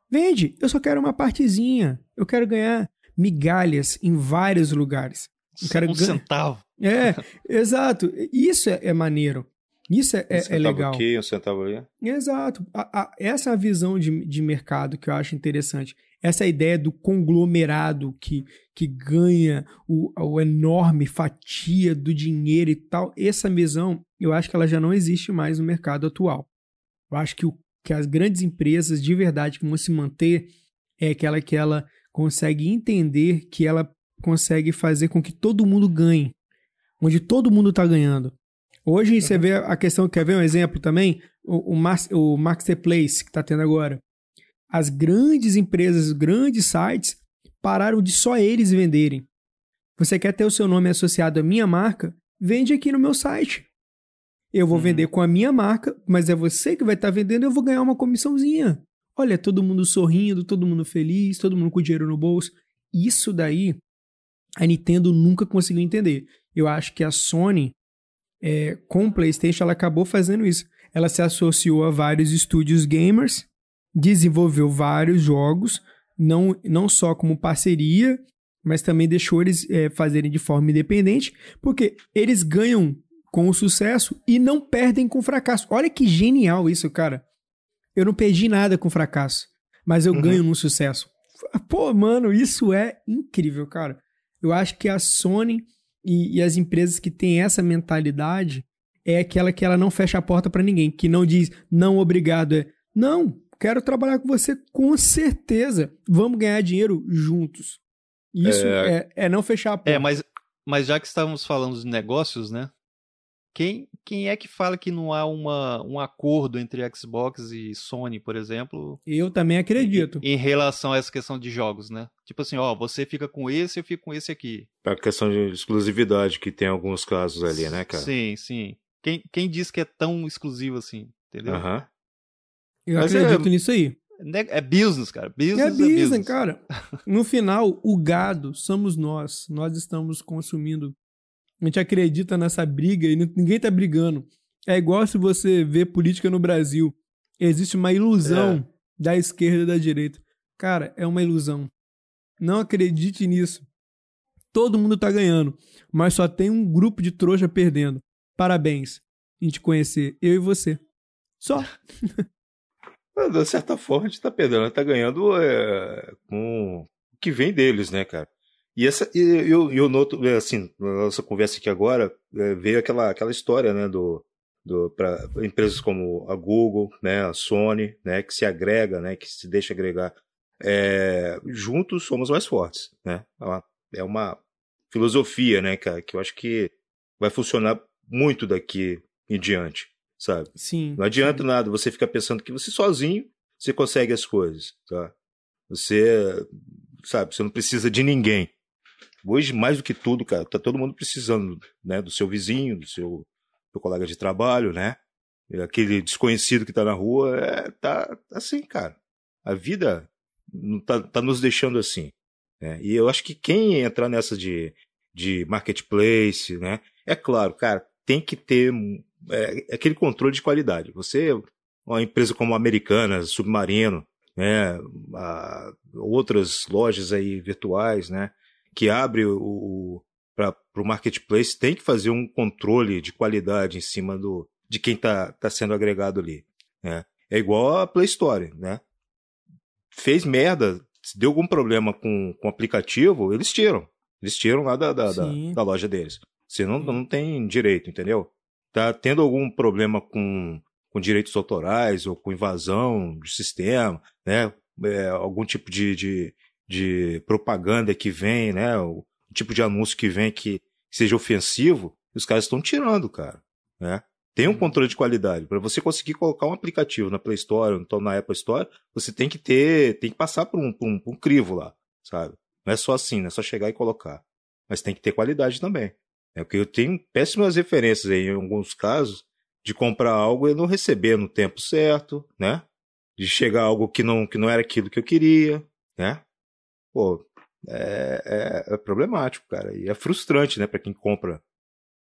Vende. Eu só quero uma partezinha. Eu quero ganhar migalhas em vários lugares. Eu quero um ganhar- centavo. É, exato. Isso é, é maneiro. Isso é, Um é- é legal. aqui, um centavo ali. Exato. A- a- essa é visão de, de mercado que eu acho interessante. Essa ideia do conglomerado que, que ganha o, o enorme fatia do dinheiro e tal. Essa visão, eu acho que ela já não existe mais no mercado atual. Eu acho que, o, que as grandes empresas de verdade que vão se manter é aquela que ela consegue entender que ela consegue fazer com que todo mundo ganhe. Onde todo mundo está ganhando. Hoje você vê a questão, quer ver um exemplo também? O, o, Marketplace que está tendo agora. As grandes empresas, os grandes sites, pararam de só eles venderem. Você quer ter o seu nome associado à minha marca? Vende aqui no meu site. Eu vou Uhum. vender com a minha marca, mas é você que vai estar vendendo e eu vou ganhar uma comissãozinha. Olha, todo mundo sorrindo, todo mundo feliz, todo mundo com dinheiro no bolso. Isso daí a Nintendo nunca conseguiu entender. Eu acho que a Sony, é, com o PlayStation, ela acabou fazendo isso. Ela se associou a vários estúdios gamers, desenvolveu vários jogos, não, não só como parceria, mas também deixou eles é, fazerem de forma independente, porque eles ganham com o sucesso e não perdem com o fracasso. Olha que genial isso, cara. Eu não perdi nada com o fracasso, mas eu Uhum. ganho no sucesso. Pô, mano, isso é incrível, cara. Eu acho que a Sony e, e as empresas que têm essa mentalidade é aquela que ela não fecha a porta pra ninguém, que não diz não obrigado, é não, quero trabalhar com você com certeza. Vamos ganhar dinheiro juntos. Isso é, é não fechar a porta. É, mas, mas já que estávamos falando de negócios, né? Quem, quem é que fala que não há uma, um acordo entre Xbox e Sony, por exemplo, Eu também acredito. em relação a essa questão de jogos, né? Tipo assim, ó, você fica com esse, eu fico com esse aqui. A questão de exclusividade que tem alguns casos ali, né, cara? Sim, sim. Quem, quem diz que é tão exclusivo assim, entendeu? Aham. Eu Mas acredito é- nisso aí. Ne- É business, cara. Business É é business, business. cara. *laughs* No final, o gado somos nós. Nós estamos consumindo. A gente acredita nessa briga e ninguém tá brigando. É igual se você vê política no Brasil. Existe uma ilusão da esquerda e da direita. Cara, é uma ilusão. Não acredite nisso. Todo mundo tá ganhando, mas só tem um grupo de trouxa perdendo. Parabéns em te conhecer, eu e você. Só. *laughs* De certa forma, a gente tá perdendo, tá ganhando é, com o que vem deles, né, cara? E essa, e eu, eu noto, é, assim, na nossa conversa aqui agora, é, veio aquela, aquela história, né, do, do, para empresas como a Google, né, a Sony, né, que se agrega, né, que se deixa agregar. É, juntos somos mais fortes, né? É uma, é uma filosofia, né, cara, que eu acho que vai funcionar muito daqui em diante, sabe? Sim. Não adianta nada você ficar pensando que você sozinho você consegue as coisas, tá? Você, sabe, você não precisa de ninguém. Hoje, mais do que tudo, cara, tá todo mundo precisando, né, do seu vizinho, do seu, do colega de trabalho, né? Aquele desconhecido que tá na rua, é, tá assim, cara. A vida tá, tá nos deixando assim. né? E eu acho que quem entrar nessa de, de marketplace, né? É claro, cara, tem que ter é, aquele controle de qualidade. Você, uma empresa como a Americanas, Submarino, né, a- outras lojas aí virtuais, né, que abre o, o para o marketplace, tem que fazer um controle de qualidade em cima do de quem está tá sendo agregado ali. Né? É igual a Play Store, né? Fez merda, se deu algum problema com, com o aplicativo, eles tiram. Eles tiram lá da, da, da, da loja deles. Você não, não tem direito, entendeu? Tá tendo algum problema com, com direitos autorais ou com invasão de sistema, né? É, algum tipo de, de, de propaganda que vem, né? O tipo de anúncio que vem que seja ofensivo, os caras estão tirando, cara, né? Tem um controle de qualidade. Para você conseguir colocar um aplicativo na Play Store então na Apple Store, você tem que ter, tem que passar por um, por um, por um crivo lá, sabe? Não é só assim, não é só chegar e colocar. Mas tem que ter qualidade também. É porque eu tenho péssimas referências aí, em alguns casos, de comprar algo e não receber no tempo certo, né? De chegar algo que não, que não era aquilo que eu queria, né? Pô, é, é, é problemático, cara. E é frustrante, né, para quem compra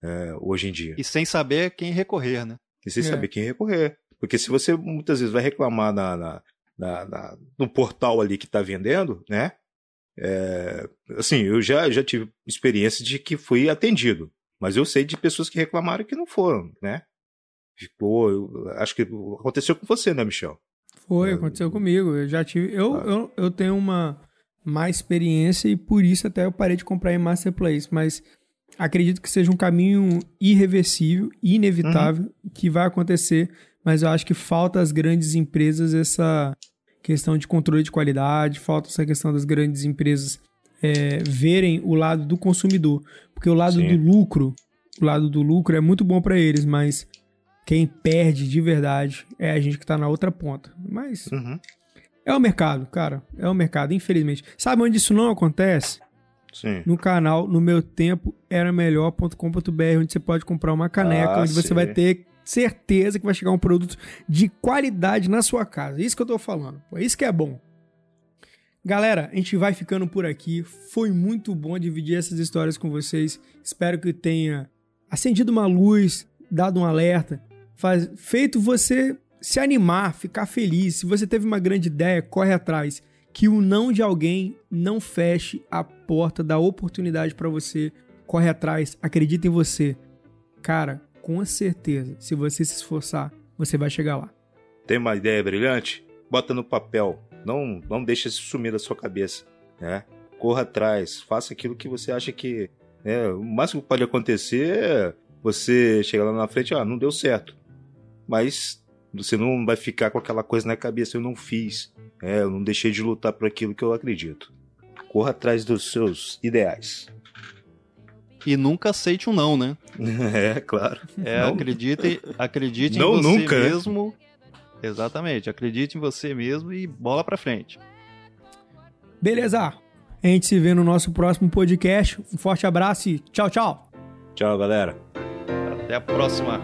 é, hoje em dia. E sem saber quem recorrer, né? E sem É. saber quem recorrer. Porque se você muitas vezes vai reclamar na, na, na- na- no portal ali que está vendendo, né? É, assim, eu já, já tive experiência de que fui atendido. Mas eu sei de pessoas que reclamaram que não foram, né? Ficou, eu acho que aconteceu com você, né, Michel? Foi, É, aconteceu comigo. Eu já tive. Eu, Ah. eu, eu tenho uma mais experiência e por isso até eu parei de comprar em Marketplace. Mas acredito que seja um caminho irreversível, inevitável, que vai acontecer. Mas eu acho que falta às grandes empresas essa questão de controle de qualidade, falta essa questão das grandes empresas é, verem o lado do consumidor. Porque o lado Sim. do lucro, o lado do lucro é muito bom para eles, mas quem perde de verdade é a gente que tá na outra ponta. Mas Uhum. É o mercado, cara. É o mercado, infelizmente. Sabe onde isso não acontece? Sim. No canal No Meu Tempo Era Melhor.com.br, onde você pode comprar uma caneca, Ah, onde você sim. vai ter certeza que vai chegar um produto de qualidade na sua casa. Isso que eu tô falando. Pô, isso que é bom. Galera, a gente vai ficando por aqui. Foi muito bom dividir essas histórias com vocês. Espero que tenha acendido uma luz, dado um alerta, faz- feito você se animar, ficar feliz. Se você teve uma grande ideia, corre atrás. Que o não de alguém não feche a porta da oportunidade para você. Corre atrás, acredita em você. Cara, com certeza, se você se esforçar, você vai chegar lá. Tem uma ideia brilhante? Bota no papel. Não, não deixa isso sumir da sua cabeça, né? Corra atrás, faça aquilo que você acha que, né, o máximo que pode acontecer é você chegar lá na frente, ah, não deu certo. Mas você não vai ficar com aquela coisa na cabeça, eu não fiz, é, eu não deixei de lutar por aquilo que eu acredito. Corra atrás dos seus ideais. E nunca aceite um não, né? *laughs* É, claro. É, Não- acredite, acredite Não em você nunca, né? mesmo. Exatamente, acredite em você mesmo e bola pra frente. Beleza? A gente se vê no nosso próximo podcast. Um forte abraço e tchau, tchau. Tchau, galera. Até a próxima.